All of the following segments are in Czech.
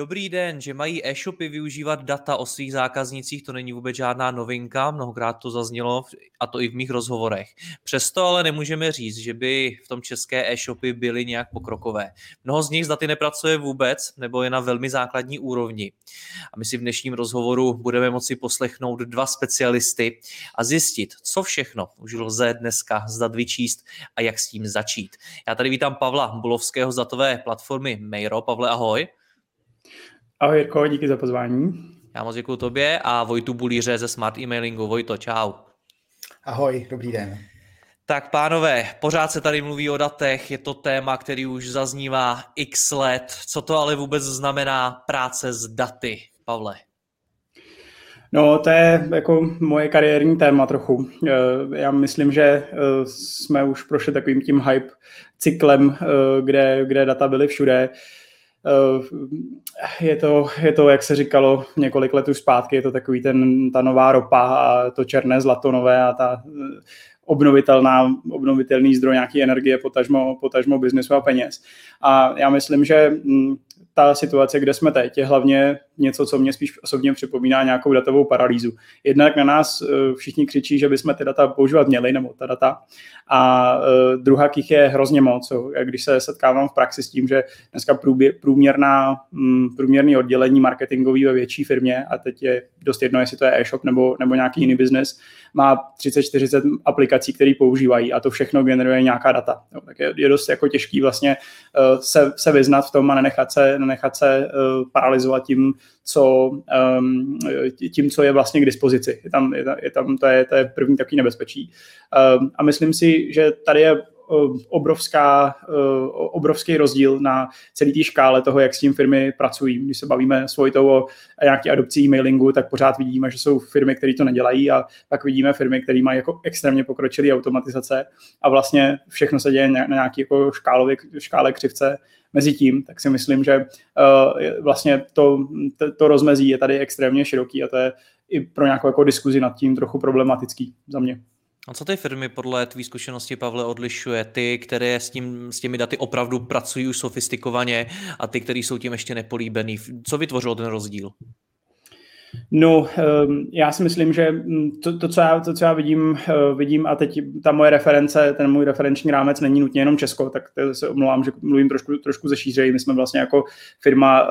Dobrý den, že mají e-shopy využívat data o svých zákaznicích, to není vůbec žádná novinka, mnohokrát to zaznělo a to i v mých rozhovorech. Přesto ale nemůžeme říct, že by v tom české e-shopy byly nějak pokrokové. Mnoho z nich s daty nepracuje vůbec nebo je na velmi základní úrovni. A my si v dnešním rozhovoru budeme moci poslechnout dva specialisty a zjistit, co všechno už lze dneska z dat vyčíst a jak s tím začít. Já tady vítám Pavla Bulovského z datové platformy Mairo. Pavle, ahoj. Ahoj Jirko, díky za pozvání. Já moc děkuji tobě a Vojtu Bulíře ze Smart Emailingu. Vojto, čau. Ahoj, dobrý den. Tak pánové, pořád se tady mluví o datech, je to téma, který už zaznívá x let. Co to ale vůbec znamená práce s daty, Pavle? No, to je jako moje kariérní téma trochu. Eh, já myslím, že eh, jsme už prošli takovým tím hype cyklem, eh, kde, kde data byly všude. Eh, je to, je to, jak se říkalo několik let už zpátky, je to takový ten, ta nová ropa a to černé zlato nové a ta eh, obnovitelná, obnovitelný zdroj nějaké energie, potažmo, potažmo biznesu a peněz. A já myslím, že mm, ta situace, kde jsme teď, je hlavně něco, co mě spíš osobně připomíná nějakou datovou paralýzu. Jednak na nás eh, všichni křičí, že bychom ty data používat měli, nebo ta data, a uh, druhá kých je hrozně moc. Když se setkávám v praxi s tím, že dneska průměrná, mm, průměrný oddělení marketingový ve větší firmě, a teď je dost jedno, jestli to je e-shop nebo, nebo nějaký jiný biznes, má 30-40 aplikací, které používají a to všechno generuje nějaká data. Jo, tak je, je dost jako těžký vlastně uh, se, se vyznat v tom a nenechat se, nenechat se paralizovat tím, co, um, tím, co je vlastně k dispozici. Je tam, je tam, je tam to, je, to je první takový nebezpečí. Um, a myslím si, že tady je obrovská, obrovský rozdíl na celé té škále toho, jak s tím firmy pracují. Když se bavíme svojitou o nějaké adopcí mailingu, tak pořád vidíme, že jsou firmy, které to nedělají a pak vidíme firmy, které mají jako extrémně pokročilé automatizace a vlastně všechno se děje na nějaké jako škálově, škále křivce mezi tím, tak si myslím, že uh, vlastně to, to, to rozmezí je tady extrémně široký a to je i pro nějakou jako diskuzi nad tím trochu problematický za mě. A co ty firmy podle tvý zkušenosti, Pavle, odlišuje? Ty, které s, tím, s těmi daty opravdu pracují už sofistikovaně a ty, které jsou tím ještě nepolíbený. Co vytvořilo ten rozdíl? No, ehm, já si myslím, že mm, to, to, co, já, to co já vidím, eh, vidím a teď ta moje reference, ten můj referenční rámec není nutně jenom Česko, tak se omlouvám, že mluvím trošku, trošku ze šířej. My jsme vlastně jako firma uh,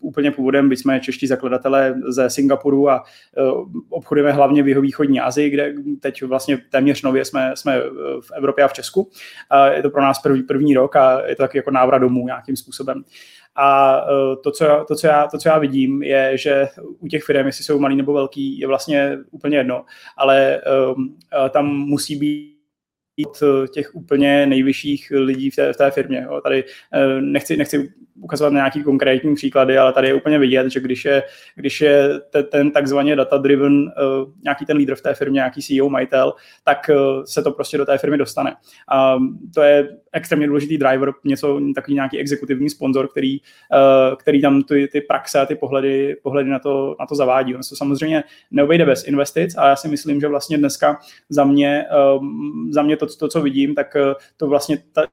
úplně původem, byť jsme čeští zakladatelé ze Singapuru a uh, obchodujeme hlavně v jihovýchodní Asii, kde teď vlastně téměř nově jsme, jsme v Evropě a v Česku. A je to pro nás první, první rok a je to taky jako návrat domů nějakým způsobem. A e, to co, to, co já, to, co já vidím, je, že u těch firm, jestli jsou malý nebo velký, je vlastně úplně jedno, ale um, tam musí být Eh, těch úplně nejvyšších lidí v té, v té firmě. Jo. Tady eh, nechci, nechci ukazovat na nějaký konkrétní příklady, ale tady je úplně vidět, že když je, když je ten, ten takzvaně data-driven uh, nějaký ten lídr v té firmě, nějaký CEO, majitel, tak se to prostě do té firmy dostane. A to je extrémně důležitý driver, něco takový nějaký exekutivní sponzor, který, který tam ty, ty praxe a ty pohledy, pohledy na, to, na to zavádí. On se samozřejmě neobejde bez investic, ale já si myslím, že vlastně dneska za mě, za mě to, to, co vidím, tak to vlastně ta,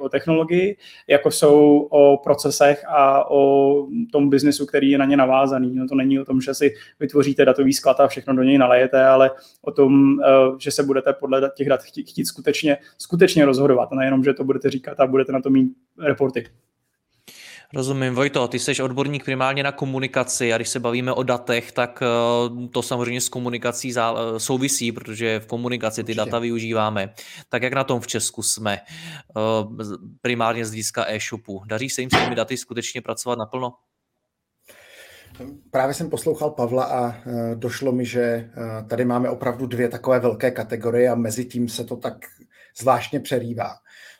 o technologii, jako jsou o procesech a o tom biznesu, který je na ně navázaný. No to není o tom, že si vytvoříte datový sklad a všechno do něj nalejete, ale o tom, eh, že se budete podle těch dat chtít, skutečně, skutečně rozhodovat. A nejenom, že to budete říkat a budete na to mít reporty. Rozumím, Vojto, ty jsi odborník primárně na komunikaci a když se bavíme o datech, tak eh, to samozřejmě s komunikací eh, souvisí, protože v komunikaci ty data využíváme. Tak jak na tom v Česku jsme eh, primárně z hlediska e-shopu? Daří se jim s těmi daty skutečně pracovat naplno? Právě jsem poslouchal Pavla a došlo mi, že tady máme opravdu dvě takové velké kategorie a mezi tím se to tak zvláštně přerývá,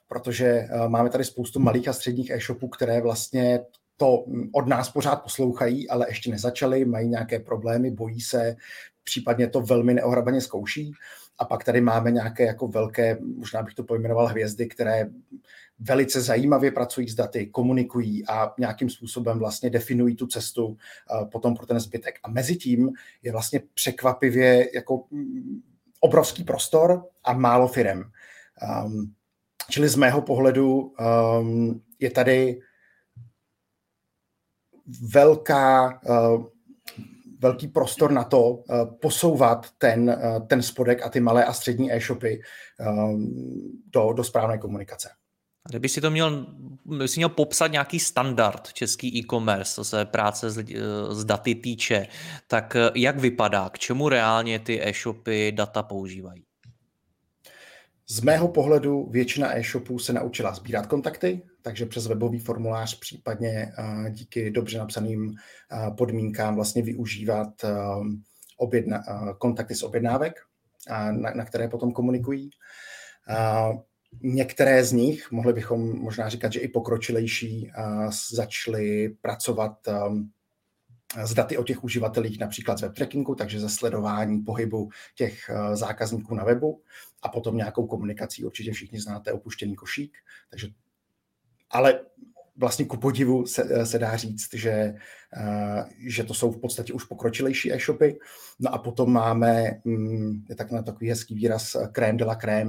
protože uh, máme tady spoustu malých a středních e-shopů, které vlastně to od nás pořád poslouchají, ale ještě nezačali, mají nějaké problémy, bojí se, případně to velmi neohrabaně zkouší. A pak tady máme nějaké jako velké, možná bych to pojmenoval hvězdy, které velice zajímavě pracují s daty, komunikují a nějakým způsobem vlastně definují tu cestu eh, potom pro ten zbytek. A mezi tím je vlastně překvapivě jako mm, obrovský prostor a málo firem. Um, čili z mého pohledu um, je tady velká, uh, velký prostor na to uh, posouvat ten, uh, ten spodek a ty malé a střední e-shopy um, do, do správné komunikace. Kdyby si to měl, si měl popsat nějaký standard český e-commerce, co se práce s, s daty týče, tak jak vypadá, k čemu reálně ty e-shopy data používají? Z mého pohledu většina e-shopů se naučila sbírat kontakty, takže přes webový formulář, případně díky dobře napsaným podmínkám vlastně využívat objedna, kontakty z objednávek, na, na které potom komunikují. Některé z nich, mohli bychom možná říkat, že i pokročilejší, začaly pracovat s daty o těch uživatelích, například z web trackingu, takže ze sledování pohybu těch zákazníků na webu a potom nějakou komunikací. Určitě všichni znáte opuštěný košík, takže ale vlastně ku podivu se, se dá říct, že, eh, že to jsou v podstatě už pokročilejší e-shopy. No a potom máme, mm, je tak na takový hezký výraz, eh, crème de la eh,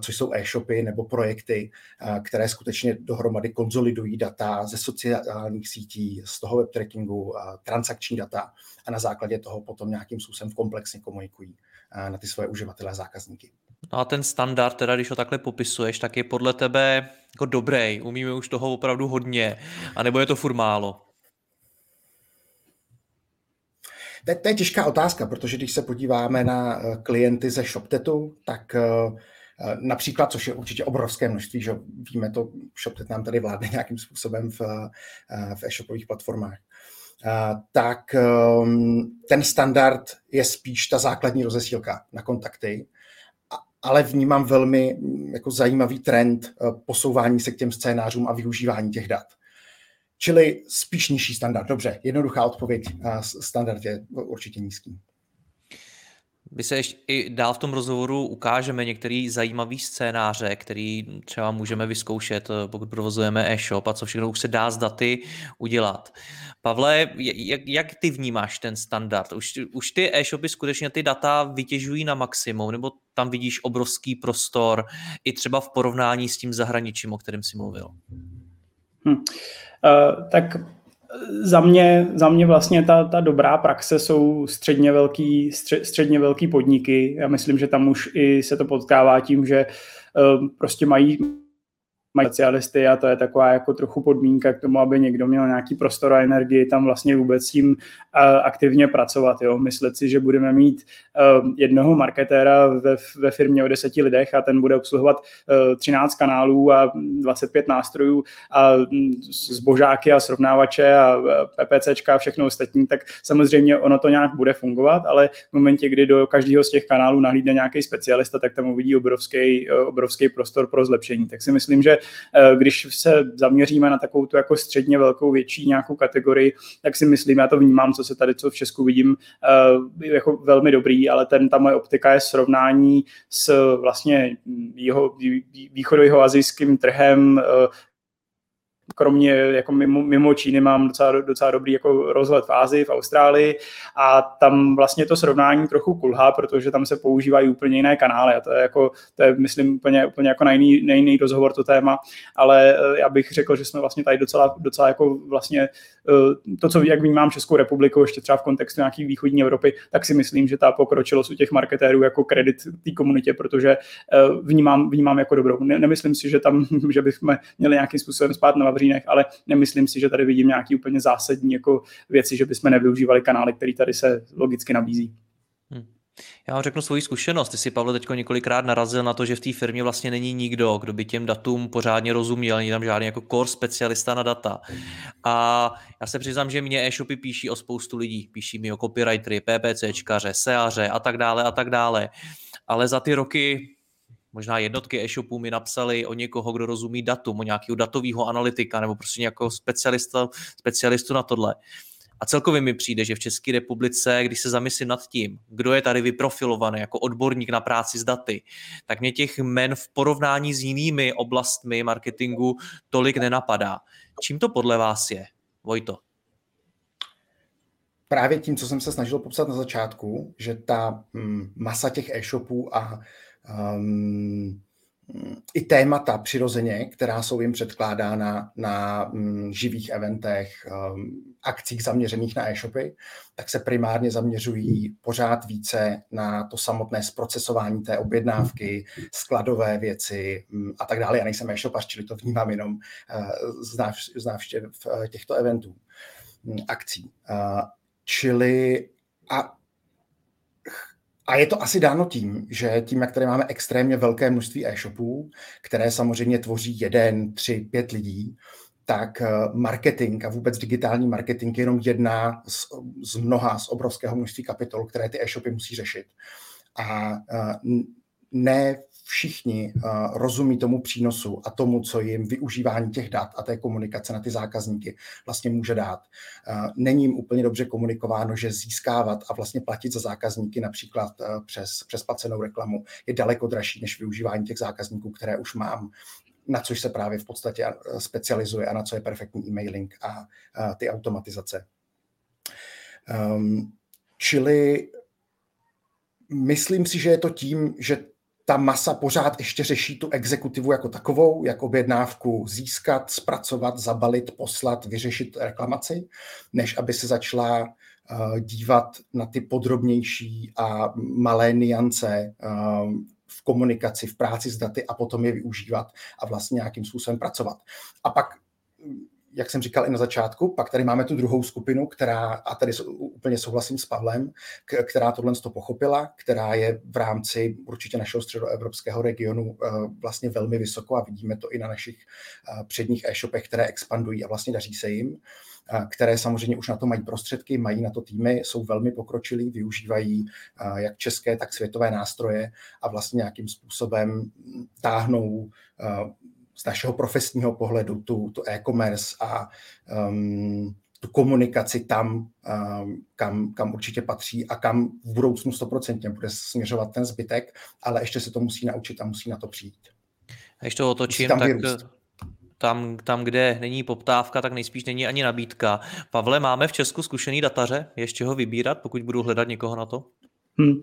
což jsou e-shopy nebo projekty, které skutečně dohromady konzolidují data ze sociálních sítí, z toho web trackingu, transakční data a na základě toho potom nějakým způsobem komplexně komunikují na ty svoje uživatele a zákazníky. No a ten standard, teda když ho takhle popisuješ, tak je podle tebe jako dobrý, umíme už toho opravdu hodně, anebo je to furt málo? To, to je těžká otázka, protože když se podíváme na eh, klienty ze ShopTetu, tak eh, eh, například, což je určitě obrovské množství, že víme to, ShopTet nám tady vládne nějakým způsobem v, v e-shopových platformách, tak ehm, ten standard je spíš ta základní rozesílka na kontakty, ale vnímám velmi mm, jako zajímavý trend eh, posouvání se k těm scénářům a využívání těch dat. Čili spíš nižší standard. Dobře, jednoduchá odpověď. Standard je určitě nízký. My se ještě i dál v tom rozhovoru ukážeme některý zajímavý scénáře, který třeba můžeme vyzkoušet, eh, pokud provozujeme e-shop a co všechno už se dá z daty udělat. Pavle, jak, jak ty vnímáš ten standard? Už, už ty e-shopy skutečně ty data vytěžují na maximum, nebo tam vidíš obrovský prostor i třeba v porovnání s tím zahraničím, o kterém jsi mluvil? Hm. Uh, tak za mě, za mě vlastně ta, ta dobrá praxe jsou středně velký, středně velký podniky. Já myslím, že tam už i se to potkává tím, že uh, prostě mají mají specialisty a to je taková jako trochu podmínka k tomu, aby někdo měl nějaký prostor a energii tam vlastně vůbec tím aktivně pracovat. Jo. Myslet si, že budeme mít jednoho marketéra ve, ve firmě o deseti lidech a ten bude obsluhovat 13 kanálů a 25 nástrojů a zbožáky a srovnávače a PPCčka a všechno ostatní, tak samozřejmě ono to nějak bude fungovat, ale v momentě, kdy do každého z těch kanálů nahlídne nějaký specialista, tak tam uvidí obrovský, obrovský prostor pro zlepšení. Tak si myslím, že Eh, když se zaměříme na takovou tu jako středně velkou větší nějakou kategorii, tak si myslím, já to vnímám, co se tady, co v Česku vidím, eh, jako velmi dobrý, ale ten, ta moje optika je srovnání s vlastně jeho východového azijským trhem, eh, kromě jako mimo, mimo Číny mám docela, docela dobrý jako rozhled v Ázii, v Austrálii. A tam vlastně to srovnání trochu kulhá, protože tam se používají úplně jiné kanály. A to je jako, to je myslím úplně, úplně jako na jiný, na jiný rozhovor to téma, ale eh, já bych řekl, že jsme vlastně tady docela, docela jako vlastně eh, to, co jak vnímám Českou republiku, ještě třeba v kontextu nějaký východní Evropy, tak si myslím, že ta pokročilost u těch marketérů jako kredit té komunitě, protože eh, vnímám, vnímám jako dobrou. Nemyslím si, že tam, že bychom měli nějakým způsobem spát na Vavřínech, ale nemyslím si, že tady vidím nějaký úplně zásadní jako věci, že bychom nevyužívali kanály, které tady se logicky nabízí. Hmm. Já vám řeknu svoji zkušenost. Ty si, Pavle, teď několikrát narazil na to, že v té firmě vlastně není nikdo, kdo by těm datům pořádně rozuměl, není tam žádný jako core specialista na data. A já se přiznám, že mě e-shopy píší o spoustu lidí. Píší mi o copywritery, PPCčkaře, SEAře a tak dále a tak dále. Ale za ty roky možná jednotky e-shopů mi napsali o někoho, kdo rozumí datum, o nějakého datového analytika nebo prostě nějakého specialista, specialistu na tohle. A celkově mi přijde, že v České republice, když se zamyslím nad tím, kdo je tady vyprofilovaný jako odborník na práci s daty, tak mě těch men v porovnání s jinými oblastmi marketingu tolik nenapadá. Čím to podle vás je, Vojto? Právě tím, co jsem se snažil popsat na začátku, že ta mm, masa těch e-shopů a um, i témata přirozeně, která jsou jim předkládána na mm, živých eventech, um, akcích zaměřených na e-shopy, tak se primárně zaměřují pořád více na to samotné zprocesování té objednávky, skladové věci mm, a tak dále. Já nejsem e-shopař, čili to vnímám jenom uh, z návštěv uh, těchto eventů, mm, akcí. Uh, čili a a je to asi dáno tím, že tím, jak tady máme extrémně velké množství e-shopů, které samozřejmě tvoří jeden, tři, pět lidí, tak eh, marketing a vůbec digitální marketing je jenom jedna z, z mnoha, z obrovského množství kapitol, které ty e-shopy musí řešit. A eh, ne všichni uh, rozumí tomu přínosu a tomu, co jim využívání těch dat a té komunikace na ty zákazníky vlastně může dát. Uh, není jim úplně dobře komunikováno, že získávat a vlastně platit za zákazníky například uh, přes, přes placenou reklamu je daleko dražší než využívání těch zákazníků, které už mám na což se právě v podstatě specializuje a na co je perfektní e-mailing a, ty automatizace. Um, čili myslím si, že je to tím, že ta masa pořád ještě řeší tu exekutivu jako takovou, jak objednávku získat, zpracovat, zabalit, poslat, vyřešit reklamaci, než aby se začala uh, dívat na ty podrobnější a malé niance uh, v komunikaci, v práci s daty a potom je využívat a vlastně nějakým způsobem pracovat. A pak jak jsem říkal i na začátku, pak tady máme tu druhou skupinu, která, a tady úplně souhlasím s Pavlem, která tohle to pochopila, která je v rámci určitě našeho středoevropského regionu eh, vlastně velmi vysoko a vidíme to i na našich eh, předních e-shopech, které expandují a vlastně daří se jim eh, které samozřejmě už na to mají prostředky, mají na to týmy, jsou velmi pokročilí, využívají jak české, tak světové nástroje a vlastně nějakým způsobem táhnou z našeho profesního pohledu tu, tu e-commerce a um, tu komunikaci tam, um, kam, kam určitě patří a kam v budoucnu stoprocentně bude směřovat ten zbytek, ale ještě se to musí naučit a musí na to přijít. A ještě to otočím, tam tak tam, tam, kde není poptávka, tak nejspíš není ani nabídka. Pavle, máme v Česku zkušený dataře, ještě ho vybírat, pokud budu hledat někoho na to? Hmm.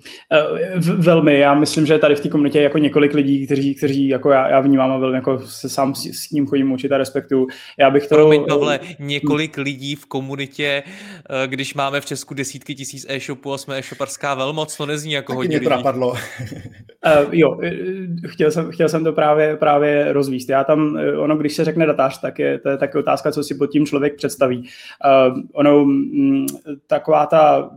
Velmi, já myslím, že tady v té komunitě je jako několik lidí, kteří, kteří jako já, já vnímám a velmi jako se sám s, s ním chodím učit a respektuju. Já bych to... Promiň, Pavle, několik lidí v komunitě, eh, když máme v Česku desítky tisíc e-shopů a jsme e-shoparská velmoc, to nezní jako Taky hodně lidí. napadlo. uh, jo, chtěl jsem, chtěl jsem to právě, právě rozvíst. Já tam, ono, když se řekne datář, tak je to je taky otázka, co si pod tím člověk představí. Uh, ono, m, taková ta,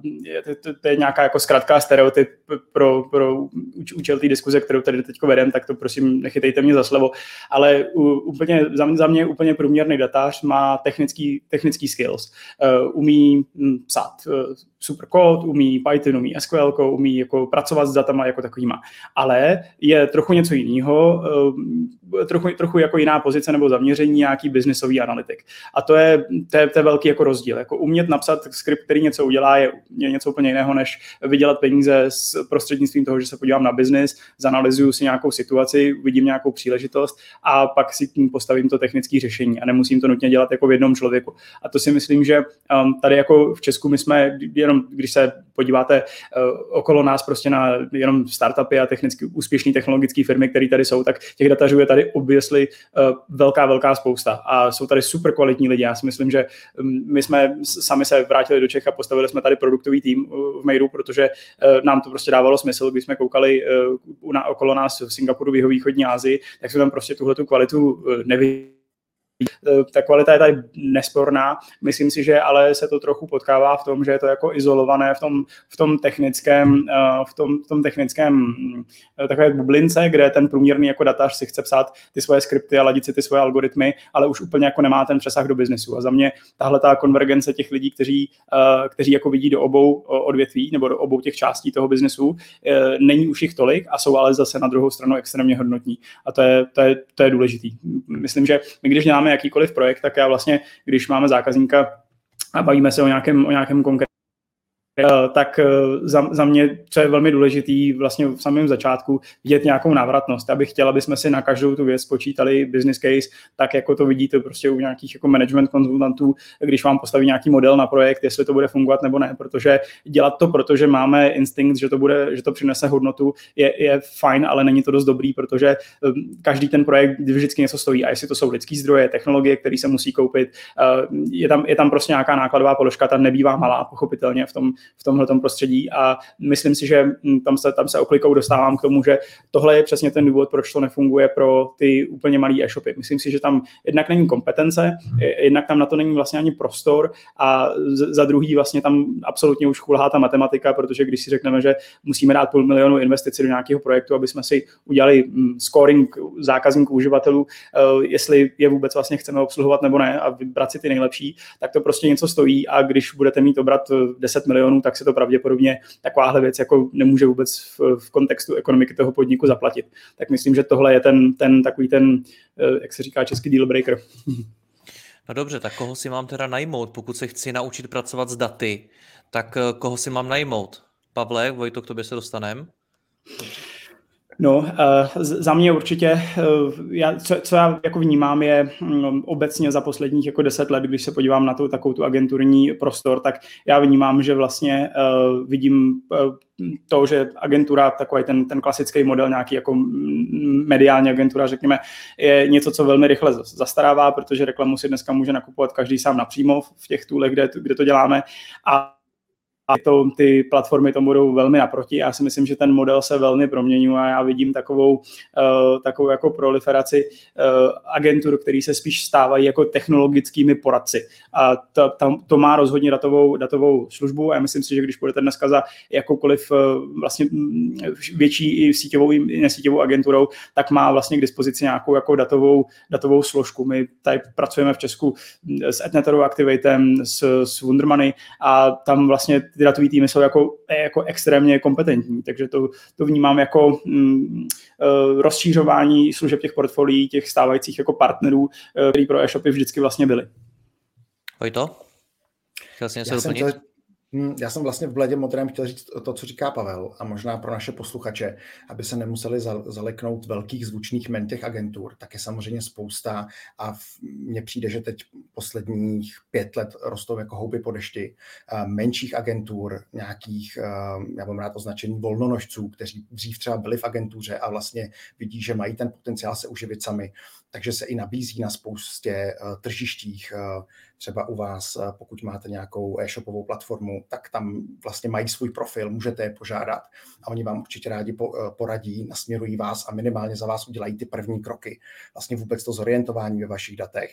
to, to, to je nějaká jako zkratka stereotyp pro, pro účel té diskuze, kterou tady teď vedem, tak to prosím nechytejte mě za slovo. Ale úplně, za mě úplně průměrný datář má technický, technický skills. Uh, umí hm, psát uh, super kód, umí Python, umí SQL, umí jako pracovat s datama jako takovýma. Ale je trochu něco jiného, uh, trochu, trochu jako jiná pozice nebo zaměření nějaký biznisový analytik. A to je, to je, to je velký jako rozdíl. Jako umět napsat skript, který něco udělá, je, je něco úplně jiného, než vydělat peníze s prostřednictvím toho, že se podívám na biznis, zanalizuju si nějakou situaci, vidím nějakou příležitost a pak si tím postavím to technické řešení a nemusím to nutně dělat jako v jednom člověku. A to si myslím, že um, tady jako v Česku my jsme jenom, když se podíváte uh, okolo nás prostě na jenom startupy a technicky úspěšné technologické firmy, které tady jsou, tak těch datařů je tady obvěsli uh, velká, velká spousta. A jsou tady super kvalitní lidi. Já si myslím, že um, my jsme sami se vrátili do Čech a postavili jsme tady produktový tým uh, v Mairu, protože nám to prostě dávalo smysl, když jsme koukali na, okolo nás v Singapuru, v jeho východní Asii, tak jsme tam prostě tuhle tu kvalitu neviděli. Eh, ta kvalita je tady nesporná. Myslím si, že ale se to trochu potkává v tom, že je to jako izolované v tom, v tom technickém, eh, v tom, v tom technickém eh, takové bublince, kde ten průměrný jako datař si chce psát ty svoje skripty a ladit si ty svoje algoritmy, ale už úplně jako nemá ten přesah do biznesu. A za mě tahle ta konvergence těch lidí, kteří, kteří jako vidí do obou odvětví nebo do obou těch částí toho biznesu, není už jich tolik a jsou ale zase na druhou stranu extrémně hodnotní. A to je, to je, to je důležitý. Myslím, že my když děláme jakýkoliv projekt, tak já vlastně, když máme zákazníka a bavíme se o nějakém, o nějakém konkrétním tak eh, za, za mě, co je velmi důležitý vlastně v samém začátku, vidět nějakou návratnost. Já bych chtěl, aby jsme si na každou tu věc počítali business case, tak jako to vidíte prostě u nějakých jako management konzultantů, když vám postaví nějaký model na projekt, jestli to bude fungovat nebo ne, protože dělat to, protože máme instinkt, že to bude, že to přinese hodnotu, je, je fajn, ale není to dost dobrý, protože eh, každý ten projekt vždycky něco stojí a jestli to jsou lidský zdroje, technologie, které se musí koupit, je tam, je tam prostě nějaká nákladová položka, ta nebývá malá, pochopitelně v tom, v tomhle prostředí a myslím si, že hm, tam se, tam se oklikou dostávám k tomu, že tohle je přesně ten důvod, proč to nefunguje pro ty úplně malé e-shopy. Myslím si, že tam jednak není kompetence, jednak tam na to není vlastně ani prostor a za druhý vlastně tam absolutně už chulhá ta matematika, protože když si řekneme, že musíme dát půl milionu investici do nějakého projektu, aby jsme si udělali hm, scoring zákazníků, uživatelů, eh, jestli je vůbec vlastně chceme obsluhovat nebo ne a vybrat si ty nejlepší, tak to prostě něco stojí a když budete mít obrat 10 eh, milionů, tak se to pravděpodobně takováhle věc jako nemůže vůbec v, v kontextu ekonomiky toho podniku zaplatit. Tak myslím, že tohle je ten, ten takový ten, eh, jak se říká český deal breaker. No dobře, tak koho si mám teda najmout, pokud se chci naučit pracovat s daty, tak eh, koho si mám najmout? Pavle, Vojto, k tobě se dostanem. No, uh, za mě určitě, uh, já, co, co já jako vnímám je um, obecně za posledních jako deset let, když se podívám na tu takovou tu agenturní prostor, tak já vnímám, že vlastně uh, vidím to, že agentura, takový ten, ten klasický model, nějaký jako mediální agentura, řekněme, je něco, co velmi rychle zastarává, protože reklamu si dneska může nakupovat každý sám napřímo v těch tůlech, kde, kde to děláme. A a to, ty platformy tomu budou velmi naproti. Já si myslím, že ten model se velmi proměňuje a já vidím takovou, uh, takovou jako proliferaci uh, agentur, který se spíš stávají jako technologickými poradci. A to, tam, to má rozhodně datovou, datovou službu a já myslím si, že když budete dneska za jakoukoliv uh, vlastně mm, větší i síťovou i nesíťovou agenturou, tak má vlastně k dispozici nějakou jako datovou, datovou složku. My tady pracujeme v Česku s Etneterou Activatem, s, s Wondermoney a tam vlastně ty datové týmy jsou jako, jako extrémně kompetentní, takže to, to vnímám jako mm, uh, rozšířování služeb těch portfolií, těch stávajících jako partnerů, uh, který pro e-shopy vždycky vlastně byly. Vojto? Chtěl jsi něco Já doplnit? Chtěl, já jsem vlastně v bledě modrém chtěl říct to, co říká Pavel a možná pro naše posluchače, aby se nemuseli zaleknout velkých zvučných men těch agentur, tak je samozřejmě spousta a mně přijde, že teď posledních pět let rostou jako houby po dešti menších agentur, nějakých, já mám rád označení volnonožců, kteří dřív třeba byli v agentuře a vlastně vidí, že mají ten potenciál se uživit sami, takže se i nabízí na spoustě tržištích, třeba u vás, pokud máte nějakou e-shopovou platformu, tak tam vlastně mají svůj profil, můžete je požádat a oni vám určitě rádi eh, poradí, nasměrují vás a minimálně za vás udělají ty první kroky. Vlastně vůbec to zorientování ve vašich datech,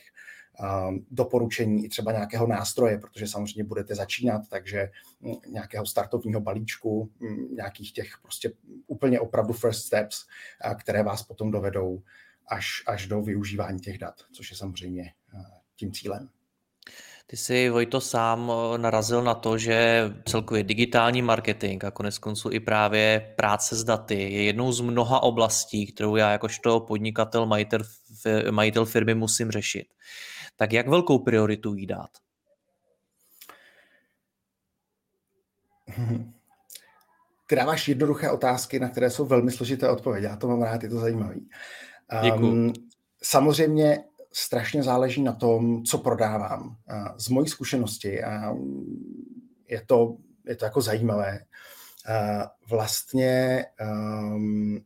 doporučení i třeba nějakého nástroje, protože samozřejmě budete začínat, takže hm, nějakého startovního balíčku, hm, nějakých těch prostě úplně opravdu first steps, které vás potom dovedou až, až do využívání těch dat, což je samozřejmě eh, tím cílem. Ty jsi, Vojto, sám eh, narazil na to, že celkově digitální marketing a konec konců i právě práce s daty je jednou z mnoha oblastí, kterou já jakožto podnikatel, majitel, majitel firmy musím řešit. Tak jak velkou prioritu jí dát? Ty dáváš jednoduché otázky, na které jsou velmi složité odpovědi. Já to mám rád, je to zajímavé. Um, samozřejmě strašně záleží na tom, co prodávám. Z mojí zkušenosti, je to, je to jako zajímavé, vlastně um,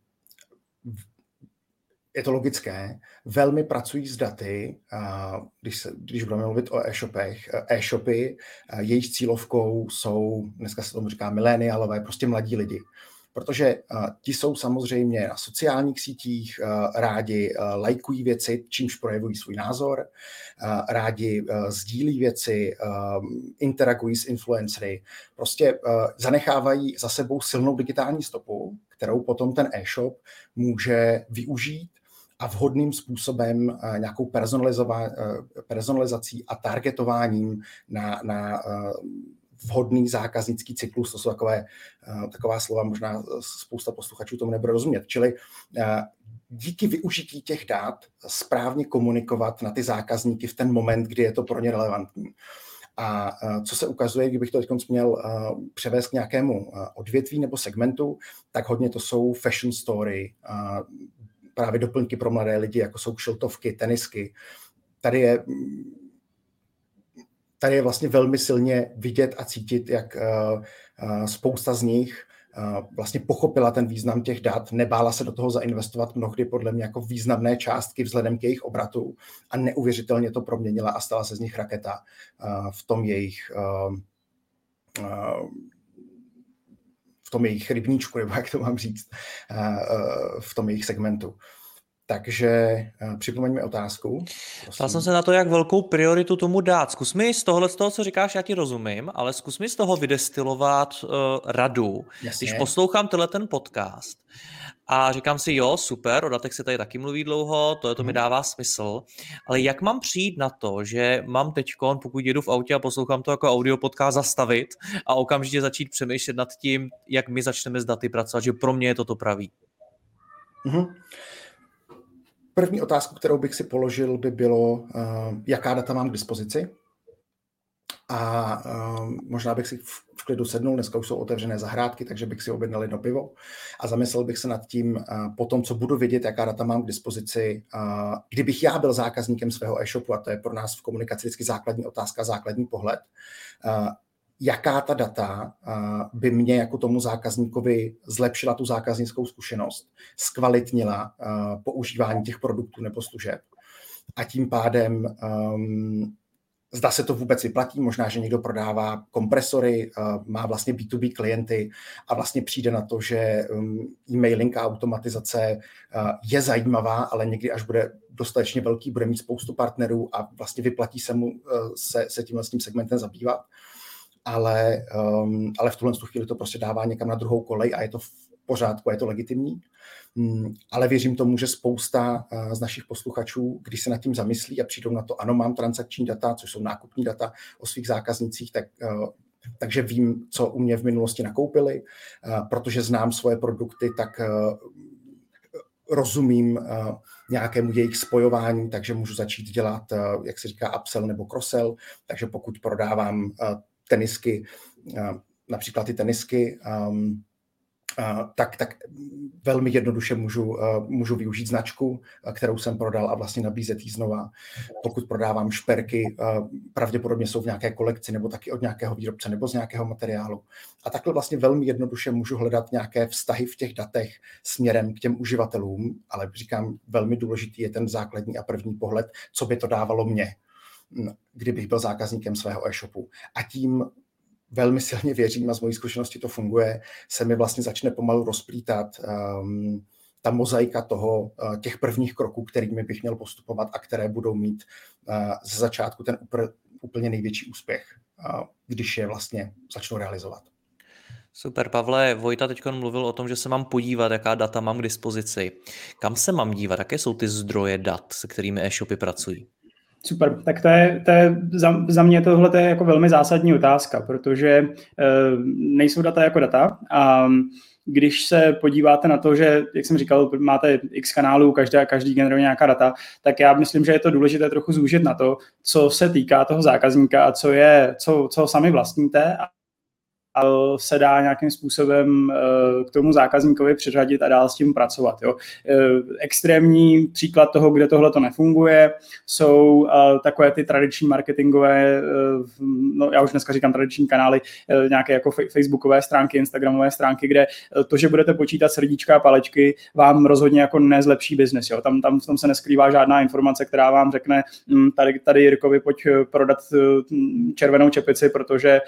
je to logické, velmi pracují s daty, když, se, když budeme mluvit o e-shopech. E-shopy, jejich cílovkou jsou, dneska se tomu říká mileniálové, prostě mladí lidi protože ti jsou samozřejmě na sociálních sítích, rádi lajkují věci, čímž projevují svůj názor, rádi sdílí věci, interagují s influencery, prostě zanechávají za sebou silnou digitální stopu, kterou potom ten e-shop může využít a vhodným způsobem nějakou personalizací a targetováním na, na vhodný zákaznický cyklus, to jsou takové, eh, taková slova, možná spousta posluchačů tomu nebude rozumět. Čili eh, díky využití těch dát správně komunikovat na ty zákazníky v ten moment, kdy je to pro ně relevantní. A eh, co se ukazuje, kdybych to teď měl převést k nějakému odvětví nebo segmentu, tak hodně to jsou fashion story, právě doplňky pro mladé lidi, jako jsou kšiltovky, tenisky. Tady je tady je vlastně velmi silně vidět a cítit, jak eh, eh, spousta z nich eh, vlastně pochopila ten význam těch dat, nebála se do toho zainvestovat mnohdy podle mě jako významné částky vzhledem k jejich obratu a neuvěřitelně to proměnila a stala se z nich raketa v tom jejich v tom jejich rybníčku, nebo jak to mám říct, v tom jejich segmentu. Takže uh, připomeňme otázku. Ptal jsem se na to, jak velkou prioritu tomu dát. Zkus mi z tohohle, z toho, co říkáš, já ti rozumím, ale zkus mi z toho vydestilovat uh, radu. Jasně. Když poslouchám tenhle ten podcast a říkám si, jo, super, o datech se tady taky mluví dlouho, to, je to hmm. mi mhm. dává smysl, ale jak mám přijít na to, že mám teď, pokud jedu v autě a poslouchám to jako audio podcast, zastavit a okamžitě začít přemýšlet nad tím, jak my začneme s daty pracovat, že pro mě je to to pravý. Mm-hmm. První otázku, kterou bych si položil, by bylo, uh, jaká data mám k dispozici. A uh, možná bych si v, klidu sednul, dneska už jsou otevřené zahrádky, takže bych si objednal jedno pivo a zamyslel bych se nad tím, uh, po tom, co budu vidět, jaká data mám k dispozici, kdybych já byl zákazníkem svého e-shopu, a to je pro nás v komunikaci vždycky základní otázka, základní pohled, jaká ta data by mě jako tomu zákazníkovi zlepšila tu zákaznickou zkušenost, zkvalitnila používání těch produktů nebo služeb. A tím pádem um, Zda se to vůbec vyplatí, možná, že někdo prodává kompresory, má vlastně B2B klienty a vlastně přijde na to, že um, e-mailing a automatizace je zajímavá, ale někdy až bude dostatečně velký, bude mít spoustu partnerů a vlastně vyplatí se mu se, se tím vlastním segmentem zabývat ale, um, ale v tuhle chvíli to prostě dává někam na druhou kolej a je to v pořádku, je to legitimní. Um, ale věřím tomu, že spousta uh, z našich posluchačů, když se nad tím zamyslí a přijdou na to, ano, mám transakční data, což jsou nákupní data o svých zákaznicích, tak uh, takže vím, co u mě v minulosti nakoupili, uh, protože znám svoje produkty, tak rozumím nějakému jejich spojování, takže můžu začít dělat, jak se říká, upsell nebo cross-sell, takže pokud prodávám tenisky, například ty tenisky, um, tak, tak velmi jednoduše můžu, můžu využít značku, kterou jsem prodal a vlastně nabízet ji znova. Pokud prodávám šperky, pravděpodobně jsou v nějaké kolekci nebo taky od nějakého výrobce nebo z nějakého materiálu. A takhle vlastně velmi jednoduše můžu hledat nějaké vztahy v těch datech směrem k těm uživatelům, ale říkám, velmi důležitý je ten základní a první pohled, co by to dávalo mně kdybych byl zákazníkem svého e-shopu. A tím velmi silně věřím a z mojí zkušenosti to funguje, se mi vlastně začne pomalu rozplítat um, ta mozaika toho, uh, těch prvních kroků, kterými bych měl postupovat a které budou mít uh, ze začátku ten upr- úplně největší úspěch, uh, když je vlastně začnu realizovat. Super, Pavle, Vojta teď mluvil o tom, že se mám podívat, jaká data mám k dispozici. Kam se mám dívat, jaké jsou ty zdroje dat, se kterými e-shopy pracují? Super, tak to je, to je za, za mě tohle je jako velmi zásadní otázka, protože uh, nejsou data jako data a když se podíváte na to, že, jak jsem říkal, máte x kanálů, každá, každý generuje nějaká data, tak já myslím, že je to důležité trochu zúžit na to, co se týká toho zákazníka a co je, co, co sami vlastníte se dá nějakým způsobem eh, k tomu zákazníkovi přiřadit a dál s tím pracovat. Jo. Eh, extrémní příklad toho, kde tohle to nefunguje, jsou eh, takové ty tradiční marketingové, no já už dneska říkám tradiční kanály, nějaké jako facebookové stránky, instagramové stránky, kde to, že budete počítat srdíčka a palečky, vám rozhodně jako nezlepší biznes. Tam, tam v tom se neskrývá žádná informace, která vám řekne, hm, tady, tady Jirkovi pojď prodat červenou čepici, protože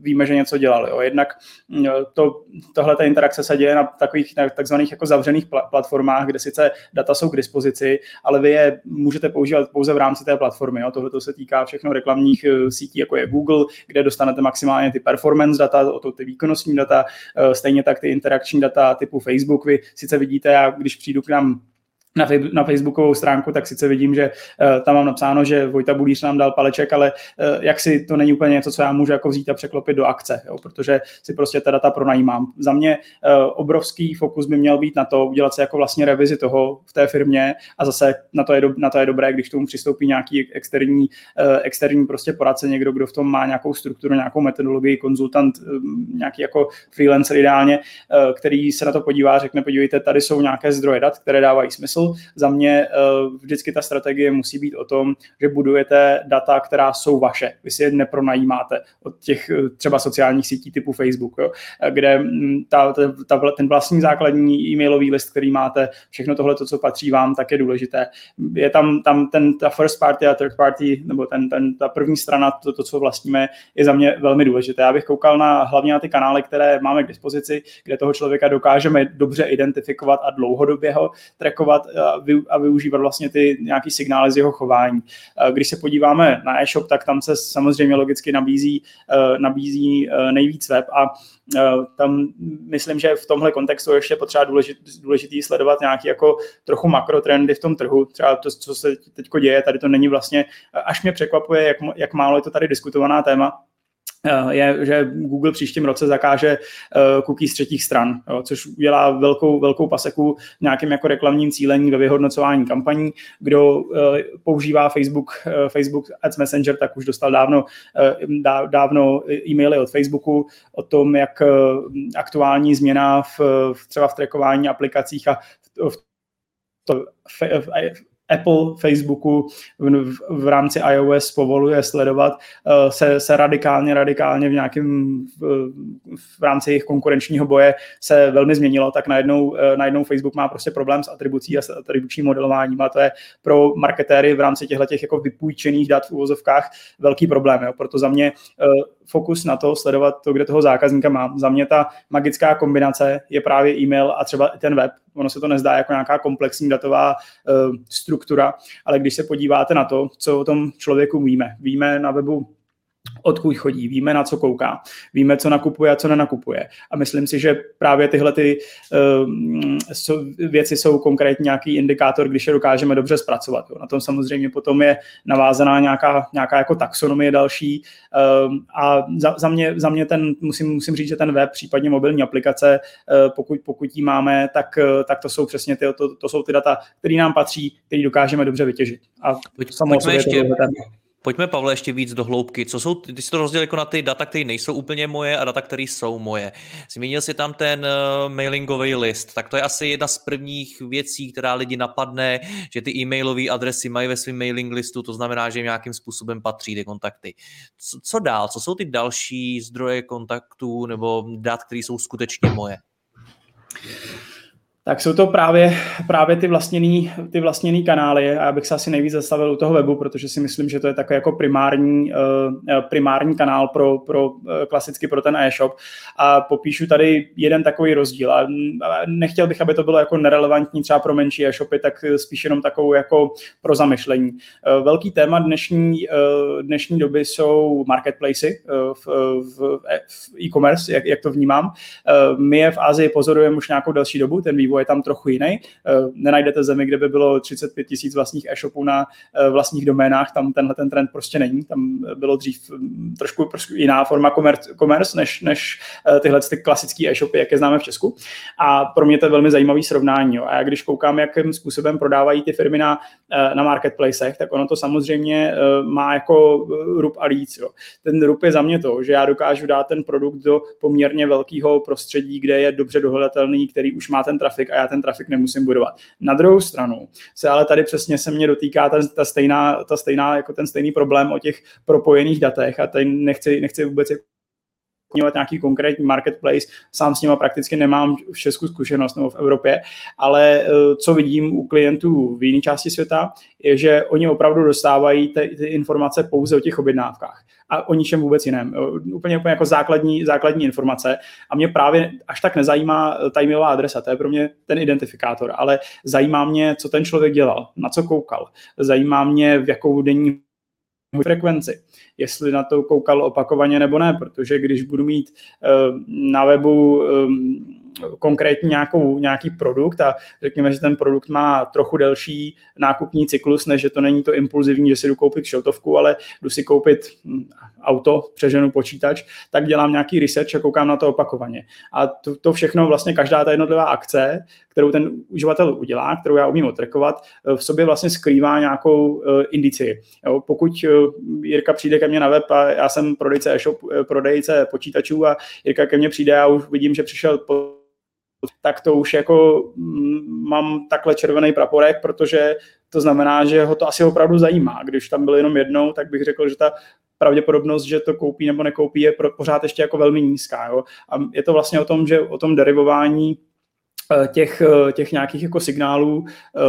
víme, že něco dělá zmiňoval. Jo. Jednak mm, to, tohle ta interakce se děje na takových na takzvaných jako zavřených platformách, kde sice data jsou k dispozici, ale vy je můžete používat pouze v rámci té platformy. Tohle to se týká všechno reklamních eh, sítí, jako je Google, kde dostanete maximálně ty performance data, o to ty výkonnostní data, eh, stejně tak ty interakční data typu Facebook. Vy sice vidíte, já když přijdu k nám na, na facebookovou stránku, tak sice vidím, že uh, tam mám napsáno, že Vojta Bulíř nám dal paleček, ale uh, jak si to není úplně něco, co já můžu jako vzít a překlopit do akce, jo, protože si prostě ta data pronajímám. Za mě uh, obrovský fokus by měl být na to, udělat si jako vlastně revizi toho v té firmě a zase na to je, do, na to je dobré, když tomu přistoupí nějaký externí, uh, externí prostě poradce, někdo, kdo v tom má nějakou strukturu, nějakou metodologii, konzultant, um, nějaký jako freelancer ideálně, uh, který se na to podívá, řekne, podívejte, tady jsou nějaké zdroje dat, které dávají smysl, smysl. Za mě eh, vždycky ta strategie musí být o tom, že budujete data, která jsou vaše. Vy si je nepronajímáte od těch eh, třeba sociálních sítí typu Facebook, jo, kde mm, ta, ta, ten vlastní základní e-mailový list, který máte, všechno tohle, to, co patří vám, tak je důležité. Je tam, tam ten, ta first party a third party, nebo ten, ten, ta první strana, to, to, co vlastníme, je za mě velmi důležité. Já bych koukal na hlavně na ty kanály, které máme k dispozici, kde toho člověka dokážeme dobře identifikovat a dlouhodobě ho trackovat a využívat vlastně ty nějaký signály z jeho chování. Když se podíváme na e-shop, tak tam se samozřejmě logicky nabízí, nabízí nejvíc web a tam myslím, že v tomhle kontextu ještě potřeba důležitý, důležitý sledovat nějaký jako trochu makrotrendy v tom trhu. Třeba to, co se teď děje, tady to není vlastně, až mě překvapuje, jak, jak málo je to tady diskutovaná téma, je, že Google příštím roce zakáže uh, cookies z třetích stran, jo, což udělá velkou, velkou paseku nějakým jako reklamním cílení ve vyhodnocování kampaní. Kdo uh, používá Facebook, Facebook Ads Messenger, tak už dostal dávno, dá, dávno e-maily od Facebooku o tom, jak aktuální změna v, třeba v trackování aplikacích a v, to, Apple Facebooku v, v rámci iOS povoluje sledovat, uh, se, se radikálně, radikálně v nějakém v, v rámci jejich konkurenčního boje se velmi změnilo, tak najednou, uh, najednou Facebook má prostě problém s atribucí a s atribučním modelováním a to je pro marketéry v rámci těchto těch jako vypůjčených dat v úvozovkách velký problém. Jo. Proto za mě uh, fokus na to sledovat to, kde toho zákazníka mám. Za mě ta magická kombinace je právě e-mail a třeba ten web. Ono se to nezdá jako nějaká komplexní datová uh, struktura, ale když se podíváte na to, co o tom člověku víme, víme na webu odkud chodí, víme, na co kouká, víme, co nakupuje a co nenakupuje. A myslím si, že právě tyhle ty, uh, věci jsou konkrétně nějaký indikátor, když je dokážeme dobře zpracovat. Jo. Na tom samozřejmě potom je navázaná nějaká, nějaká jako taxonomie další. Uh, a za, za, mě, za mě ten, musím, musím říct, že ten web, případně mobilní aplikace, uh, pokud, pokud ji máme, tak, uh, tak to jsou přesně ty, to, to jsou ty data, které nám patří, které dokážeme dobře vytěžit. A Pojď, samozřejmě ještě, Pojďme, Pavle, ještě víc do hloubky. Co jsou, ty jsi to rozdělil jako na ty data, které nejsou úplně moje a data, které jsou moje. Zmínil si tam ten uh, mailingový list, tak to je asi jedna z prvních věcí, která lidi napadne, že ty e-mailové adresy mají ve svém mailing listu, to znamená, že jim nějakým způsobem patří ty kontakty. Co, co dál? Co jsou ty další zdroje kontaktů nebo dat, které jsou skutečně moje? Tak jsou to právě, právě ty, vlastněný, ty vlastněný kanály a já bych se asi nejvíc zastavil u toho webu, protože si myslím, že to je takový jako primární, uh, primární kanál pro, pro uh, klasicky pro ten e-shop a popíšu tady jeden takový rozdíl a nechtěl bych, aby to bylo jako nerelevantní třeba pro menší e-shopy, tak spíš jenom takovou jako pro zamyšlení. Velký téma dnešní, dnešní doby jsou marketplacy v, v, v e-commerce, jak, jak to vnímám. My je v Ázii pozorujeme už nějakou další dobu, ten vývoj je tam trochu jiný. Eh, nenajdete zemi, kde by bylo 35 tisíc vlastních e-shopů na eh, vlastních doménách, tam tenhle ten trend prostě není. Tam bylo dřív hm, trošku, trošku jiná forma commerce, než, než eh, tyhle ty klasické e-shopy, jak je známe v Česku. A pro mě to je velmi zajímavý srovnání. Jo. A já když koukám, jakým způsobem prodávají ty firmy na, na marketplacech, tak ono to samozřejmě má jako rup a líc. Jo. Ten rup je za mě to, že já dokážu dát ten produkt do poměrně velkého prostředí, kde je dobře dohledatelný, který už má ten trafik a já ten trafik nemusím budovat. Na druhou stranu se ale tady přesně se mě dotýká ta, ta, stejná, ta stejná, jako ten stejný problém o těch propojených datech a tady nechci, nechci vůbec nějaký konkrétní marketplace, sám s nima prakticky nemám v Česku zkušenost nebo v Evropě, ale co vidím u klientů v jiné části světa, je, že oni opravdu dostávají ty, ty informace pouze o těch objednávkách a o ničem vůbec jiném. Úplně, úplně jako základní, základní informace. A mě právě až tak nezajímá ta e-mailová adresa, to je pro mě ten identifikátor, ale zajímá mě, co ten člověk dělal, na co koukal. Zajímá mě, v jakou denní frekvenci, jestli na to koukal opakovaně nebo ne, protože když budu mít uh, na webu um, konkrétní nějakou, nějaký produkt a řekněme, že ten produkt má trochu delší nákupní cyklus, než že to není to impulzivní, že si jdu koupit šiltovku, ale jdu si koupit hm, auto, přeženu počítač, tak dělám nějaký research a koukám na to opakovaně. A to, to všechno, vlastně každá ta jednotlivá akce, kterou ten uživatel udělá, kterou já umím otrekovat, v sobě vlastně skrývá nějakou uh, indici. Jo, pokud uh, Jirka přijde ke mně na web a já jsem prodejce e-shop, prodejce počítačů a Jirka ke mně přijde a už vidím, že přišel po tak to už jako mm, mám takhle červený praporek, protože to znamená, že ho to asi opravdu zajímá. Když tam byl jenom jednou, tak bych řekl, že ta pravděpodobnost, že to koupí nebo nekoupí, je pořád ještě jako velmi nízká. Jo? A je to vlastně o tom, že o tom derivování těch, eh, těch nějakých jako signálů eh,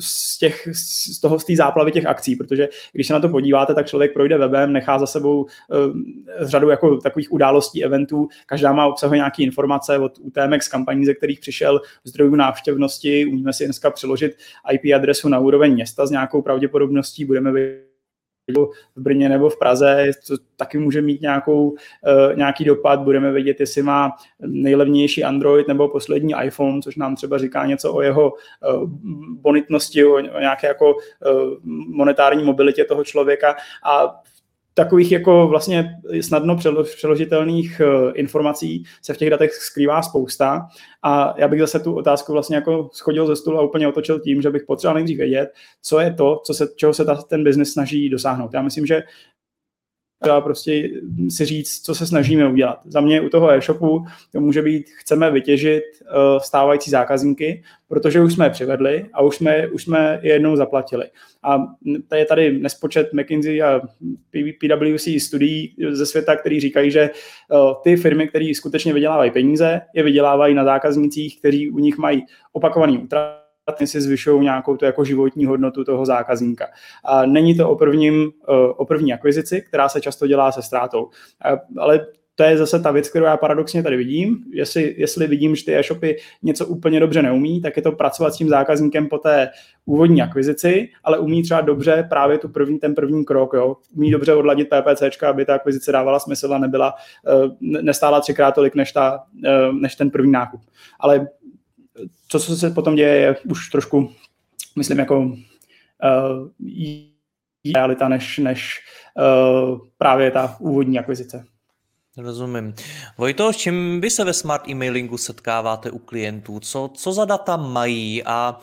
z, těch, z toho, z té záplavy těch akcí, protože když se na to podíváte, tak člověk projde webem, nechá za sebou řadu jako takových událostí, eventů, každá má obsahuje nějaké informace od UTMX kampaní, ze kterých přišel zdrojů návštěvnosti, umíme si dneska přeložit IP adresu na úroveň města s nějakou pravděpodobností, budeme v Brně nebo v Praze, to taky může mít nějakou, uh, nějaký dopad, budeme vědět, jestli má nejlevnější Android nebo poslední iPhone, což nám třeba říká něco o jeho uh, bonitnosti, o, nějaké jako uh, monetární mobilitě toho člověka. A takových jako vlastně snadno přeložitelných eh, informací se v těch datech skrývá spousta a já bych zase tu otázku vlastně jako schodil ze stolu a úplně otočil tím, že bych potřeboval nejdřív vědět, co je to, co se, čeho se ta, ten biznis snaží dosáhnout. Já myslím, že a prostě si říct, co se snažíme udělat. Za mě u toho e-shopu to může být, chceme vytěžit uh, stávající zákazníky, protože už jsme je přivedli a už jsme, už jsme je jednou zaplatili. A je tady nespočet McKinsey a PwC studií ze světa, který říkají, že uh, ty firmy, které skutečně vydělávají peníze, je vydělávají na zákaznících, kteří u nich mají opakovaný útrat si zvyšují nějakou tu jako životní hodnotu toho zákazníka. A není to o, prvním, eh, o první akvizici, která se často dělá se ztrátou. Ale to je zase ta věc, kterou já paradoxně tady vidím. Jestli, jestli vidím, že ty e-shopy něco úplně dobře neumí, tak je to pracovat s tím zákazníkem po té úvodní akvizici, ale umí třeba dobře právě tu první, ten první krok. Jo. Umí dobře odladit PPC, aby ta akvizice dávala smysl a nebyla, eh, nestála třikrát tolik než, ta, eh, než ten první nákup. Ale to, co se potom děje, je už trošku, myslím, jako uh, realita, než, než uh, právě ta úvodní akvizice. Rozumím. Vojto, s čím vy se ve smart emailingu setkáváte u klientů? Co, co za data mají a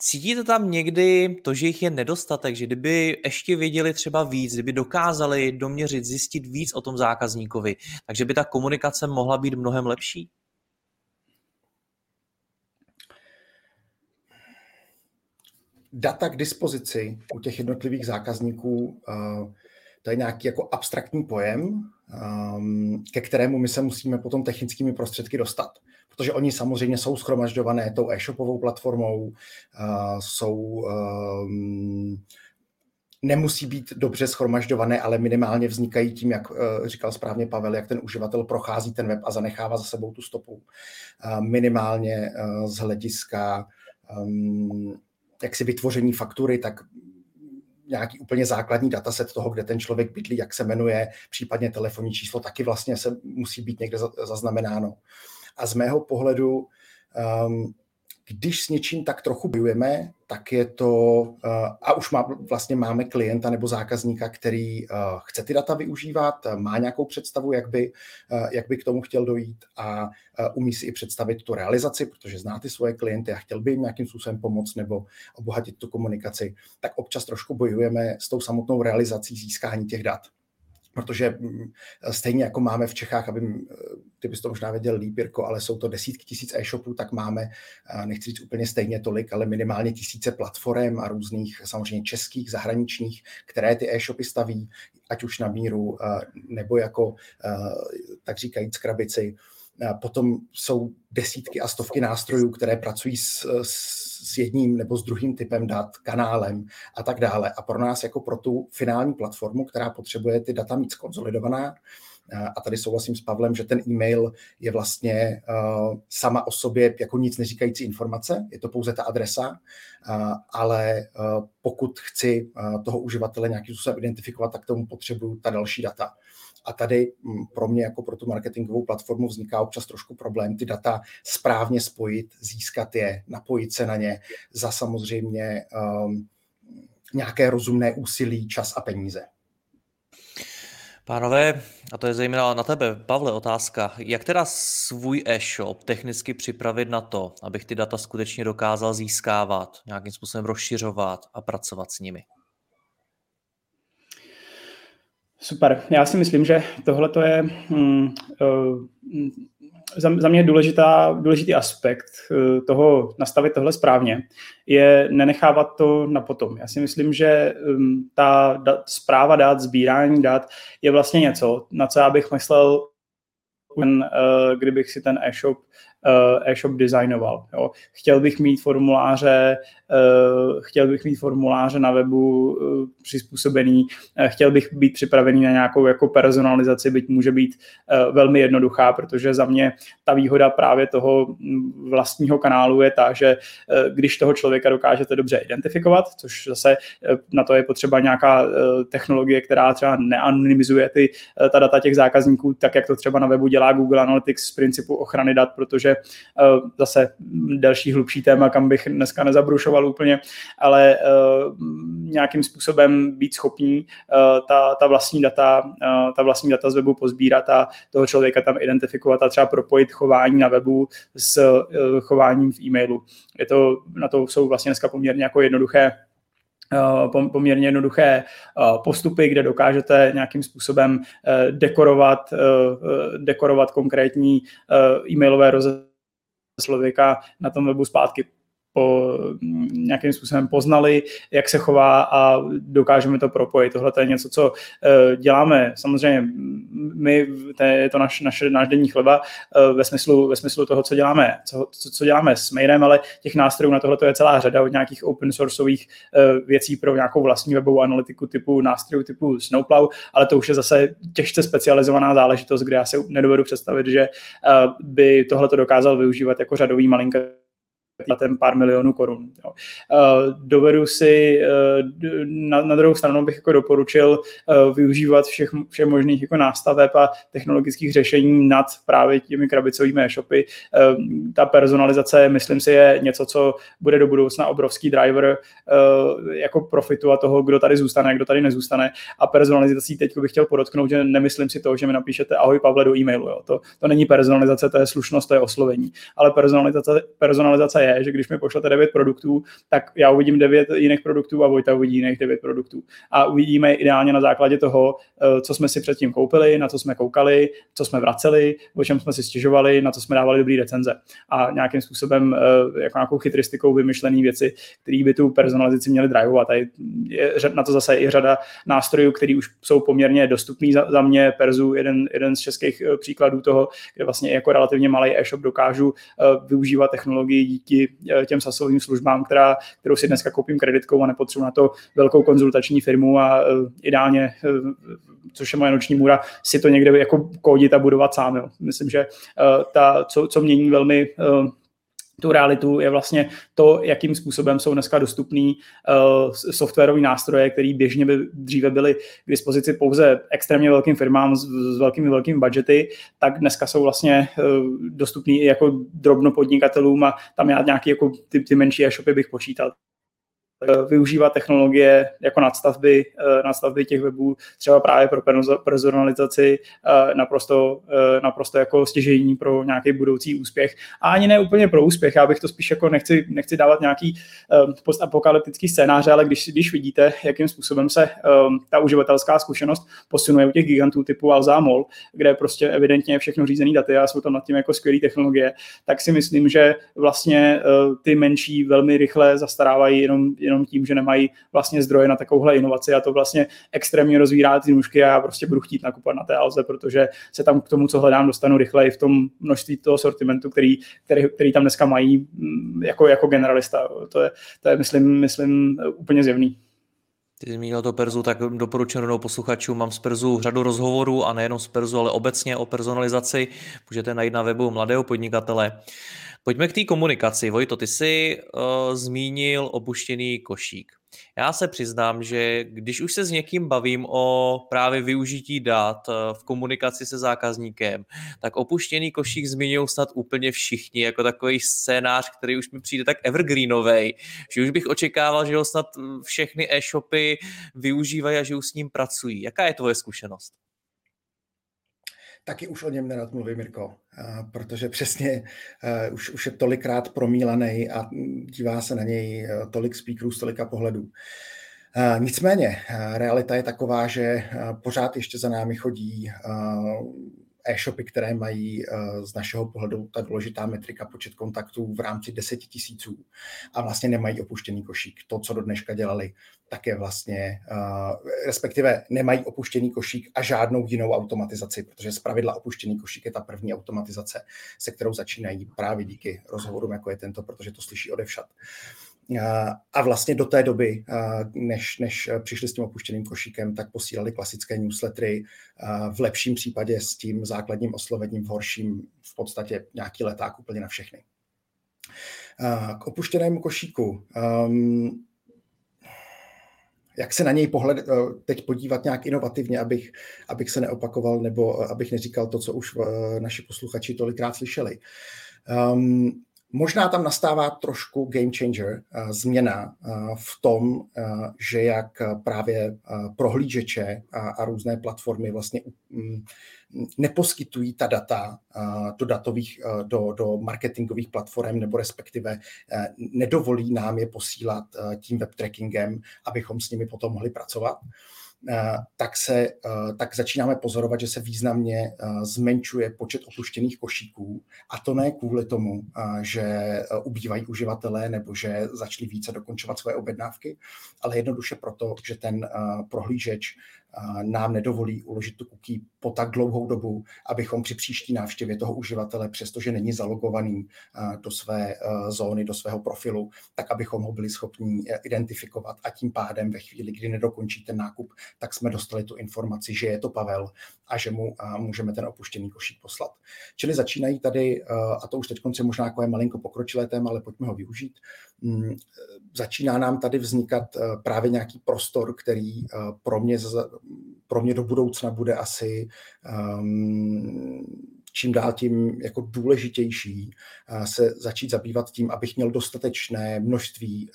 Cítíte tam někdy to, že jich je nedostatek, že kdyby ještě věděli třeba víc, kdyby dokázali doměřit, zjistit víc o tom zákazníkovi, takže by ta komunikace mohla být mnohem lepší? Data k dispozici u těch jednotlivých zákazníků, eh, to je nějaký jako abstraktní pojem, ehm, ke kterému my se musíme potom technickými prostředky dostat. Protože oni samozřejmě jsou schromažďované tou e-shopovou platformou, eh, jsou ehm, nemusí být dobře schromažďované, ale minimálně vznikají tím, jak eh, říkal správně Pavel, jak ten uživatel prochází ten web a zanechává za sebou tu stopu. Minimálně z hlediska ehm, jaksi vytvoření faktury, tak nějaký úplně základní dataset toho, kde ten člověk bydlí, jak se jmenuje, případně telefonní číslo, taky vlastně se musí být někde zaznamenáno. A z mého pohledu um, když s něčím tak trochu bojujeme, tak je to, eh, a už má, vlastně máme klienta nebo zákazníka, který eh, chce ty data využívat, má nějakou představu, jak by, eh, jak by k tomu chtěl dojít a umí si i představit tu realizaci, protože zná ty svoje klienty a chtěl by jim nějakým způsobem pomoct nebo obohatit tu komunikaci, tak občas trošku bojujeme s tou samotnou realizací získání těch dat protože mm, stejně jako máme v Čechách, aby mm, ty bys to možná věděl líp, Jirko, ale jsou to desítky tisíc e-shopů, tak máme, nechci říct úplně stejně tolik, ale minimálně tisíce platform a různých samozřejmě českých, zahraničních, které ty e-shopy staví, ať už na míru nebo jako tak říkajíc krabici. Potom jsou desítky a stovky nástrojů, které pracují s, s jedním nebo s druhým typem dat, kanálem a tak dále. A pro nás jako pro tu finální platformu, která potřebuje ty data mít skonzolidovaná, a tady souhlasím s Pavlem, že ten e-mail je vlastně uh, sama o sobě jako nic neříkající informace, je to pouze ta adresa, uh, ale uh, pokud chci toho uživatele nějakým způsobem identifikovat, tak tomu potřebuju ta další data. A tady hm, pro mě jako pro tu marketingovou platformu vzniká občas trošku problém ty data správně spojit, získat je, napojit se na ně za samozřejmě um, nějaké rozumné úsilí, čas a peníze. Pánové, a to je zejména na tebe, Pavle, otázka. Jak teda svůj e-shop technicky připravit na to, abych ty data skutečně dokázal získávat, nějakým způsobem rozšiřovat a pracovat s nimi? Super. Já si myslím, že tohle je mm, uh, za, za mě důležitá, důležitý aspekt uh, toho nastavit tohle správně je nenechávat to na potom. Já si myslím, že um, ta dat, zpráva dát, sbírání dat je vlastně něco, na co já bych myslel, uh, kdybych si ten e-shop e-shop designoval. Jo. Chtěl bych mít formuláře, uh, chtěl bych mít formuláře na webu uh, přizpůsobený, chtěl bych být připravený na nějakou jako personalizaci, byť může být velmi jednoduchá, protože za mě ta výhoda právě toho vlastního kanálu je ta, že když toho člověka dokážete dobře identifikovat, což zase na to je potřeba nějaká technologie, která třeba neanonymizuje ty, ta data těch zákazníků, tak jak to třeba na webu dělá Google Analytics z principu ochrany dat, protože takže uh, zase další hlubší téma, kam bych dneska nezabrušoval úplně, ale uh, nějakým způsobem být schopný uh, ta, ta vlastní data, ta vlastní data z webu pozbírat a toho člověka tam identifikovat a třeba propojit chování na webu s chováním v e-mailu. Je to, na to jsou vlastně dneska poměrně jako jednoduché poměrně jednoduché postupy, kde dokážete nějakým způsobem dekorovat, dekorovat konkrétní e-mailové rozhodnutí člověka na tom webu zpátky po, nějakým způsobem poznali, jak se chová a dokážeme to propojit. Tohle je něco, co uh, děláme. Samozřejmě my, to je to naš, naš, denní chleba uh, ve, smyslu, ve smyslu toho, co děláme, co, co, co děláme s mailem, ale těch nástrojů na tohle je celá řada od nějakých open sourceových uh, věcí pro nějakou vlastní webovou analytiku typu nástrojů typu Snowplow, ale to už je zase těžce specializovaná záležitost, kde já si nedovedu představit, že by tohle to dokázal využívat jako řadový malinký ten pár milionů korun. Jo. Uh, dovedu si, uh, na, na druhou stranu bych jako doporučil uh, využívat všech, všech možných jako nástaveb a technologických řešení nad právě těmi krabicovými e-shopy. Ta personalizace, myslím si, je něco, co bude do budoucna obrovský driver jako profitu a toho, kdo tady zůstane, kdo tady nezůstane. A personalizací teď bych chtěl podotknout, že nemyslím si to, že mi napíšete ahoj Pavle do e-mailu. Jo. To, to není personalizace, to je slušnost, to je oslovení. Ale personalizace, personalizace je je, že když mi pošlete 9 produktů, tak já uvidím 9 jiných produktů a Vojta uvidí jiných 9 produktů. A uvidíme ideálně na základě toho, eh, co jsme si předtím koupili, na co jsme koukali, co jsme vraceli, o čem jsme si stěžovali, na co jsme dávali dobrý recenze. A nějakým způsobem eh, jako nějakou chytristikou vymyšlené věci, které by tu personalizaci měly drivovat. A je, na to zase i řada nástrojů, které už jsou poměrně dostupný za, za mě. Perzu, jeden, jeden z českých eh, příkladů toho, kde vlastně jako relativně malý e-shop dokážu využívat technologii díky Eh, těm sasovým službám, která, kterou si dneska koupím kreditkou a nepotřebuji na to velkou konzultační firmu a uh, ideálně, uh, což je moje noční můra, si to někde jako kódit a budovat sám. Jo. Myslím, že ta, co, co mění velmi tu realitu je vlastně to, jakým způsobem jsou dneska dostupný uh, softwarové nástroje, které běžně by dříve byly k dispozici pouze extrémně velkým firmám s, s velkými velkými budgety, tak dneska jsou vlastně uh, dostupný i jako drobnopodnikatelům a tam já nějaký jako ty, ty menší e-shopy bych počítal. Eh, využívat technologie jako nadstavby, eh, nadstavby těch webů, třeba právě pro personalizaci eh, naprosto, naprosto jako stěžení pro nějaký budoucí úspěch. A ani ne úplně pro úspěch, já bych to spíš jako nechci, nechci dávat nějaký postapokalyptický scénář, ale když, když vidíte, jakým způsobem se ta uživatelská zkušenost posunuje u těch gigantů typu Alzamol, kde prostě evidentně je všechno řízený daty a jsou tam nad tím jako skvělé technologie, tak si myslím, že vlastně ty menší velmi rychle zastarávají jenom jenom tím, že nemají vlastně zdroje na takovouhle inovaci a to vlastně extrémně rozvírá ty nůžky a já prostě budu chtít nakupovat na té Alze, protože se tam k tomu, co hledám, dostanu rychleji v tom množství toho sortimentu, který, který, který tam dneska mají mm, jako, jako generalista. To je, to je myslím, myslím úplně zjevný. Ty zmínil to Perzu, tak doporučuji rovnou posluchačům. Mám z Perzu řadu rozhovorů a nejenom z Perzu, ale obecně o personalizaci. Můžete najít na webu Mladého podnikatele. Pojďme k té komunikaci. Vojto, ty jsi uh, zmínil opuštěný košík. Já se přiznám, že když už se s někým bavím o právě využití dat uh, v komunikaci se zákazníkem, tak opuštěný košík zmiňují snad úplně všichni, jako takový scénář, který už mi přijde tak evergreenový, že už bych očekával, že ho snad všechny e-shopy využívají a že už s ním pracují. Jaká je tvoje zkušenost? Taky už o něm nerad mluvím, Mirko, protože přesně už, už je tolikrát promílaný a dívá se na něj tolik speakerů z tolika pohledů. Nicméně, realita je taková, že pořád ještě za námi chodí e-shopy, které mají eh, z našeho pohledu ta důležitá metrika počet kontaktů v rámci 10 tisíců a vlastně nemají opuštěný košík. To, co do dneška dělali, tak je vlastně, eh, respektive nemají opuštěný košík a žádnou jinou automatizaci, protože z pravidla opuštěný košík je ta první automatizace, se kterou začínají právě díky rozhovorům, jako je tento, protože to slyší odevšat. A vlastně do té doby, než, než přišli s tím opuštěným košíkem, tak posílali klasické newslettery, v lepším případě s tím základním oslovením, v horším v podstatě nějaký leták úplně na všechny. K opuštěnému košíku. Um, jak se na něj pohled, teď podívat nějak inovativně, abych, abych se neopakoval nebo abych neříkal to, co už naši posluchači tolikrát slyšeli. Um, Možná tam nastává trošku game changer, eh, změna eh, v tom, eh, že jak právě prohlížeče a různé platformy vlastně mm, neposkytují ta data do datových, do, do marketingových platform nebo respektive nedovolí nám je posílat tím web trackingem, abychom s nimi potom mohli pracovat. Eh, tak, se, eh, tak začínáme pozorovat, že se významně eh, zmenšuje počet opuštěných košíků. A to ne kvůli tomu, že ubývají uživatelé nebo že začali více dokončovat svoje objednávky, ale jednoduše proto, že ten prohlížeč nám nedovolí uložit tu cookie po tak dlouhou dobu, abychom při příští návštěvě toho uživatele, přestože není zalogovaný do své zóny, do svého profilu, tak abychom ho byli schopni identifikovat a tím pádem ve chvíli, kdy nedokončí ten nákup, tak jsme dostali tu informaci, že je to Pavel a že mu můžeme ten opuštěný košík poslat. Čili začínají tady, a to už teď konce možná jako je malinko pokročilé téma, ale pojďme ho využít, začíná nám tady vznikat právě nějaký prostor, který pro mě pro mě do budoucna bude asi um, čím dál tím jako důležitější uh, se začít zabývat tím, abych měl dostatečné množství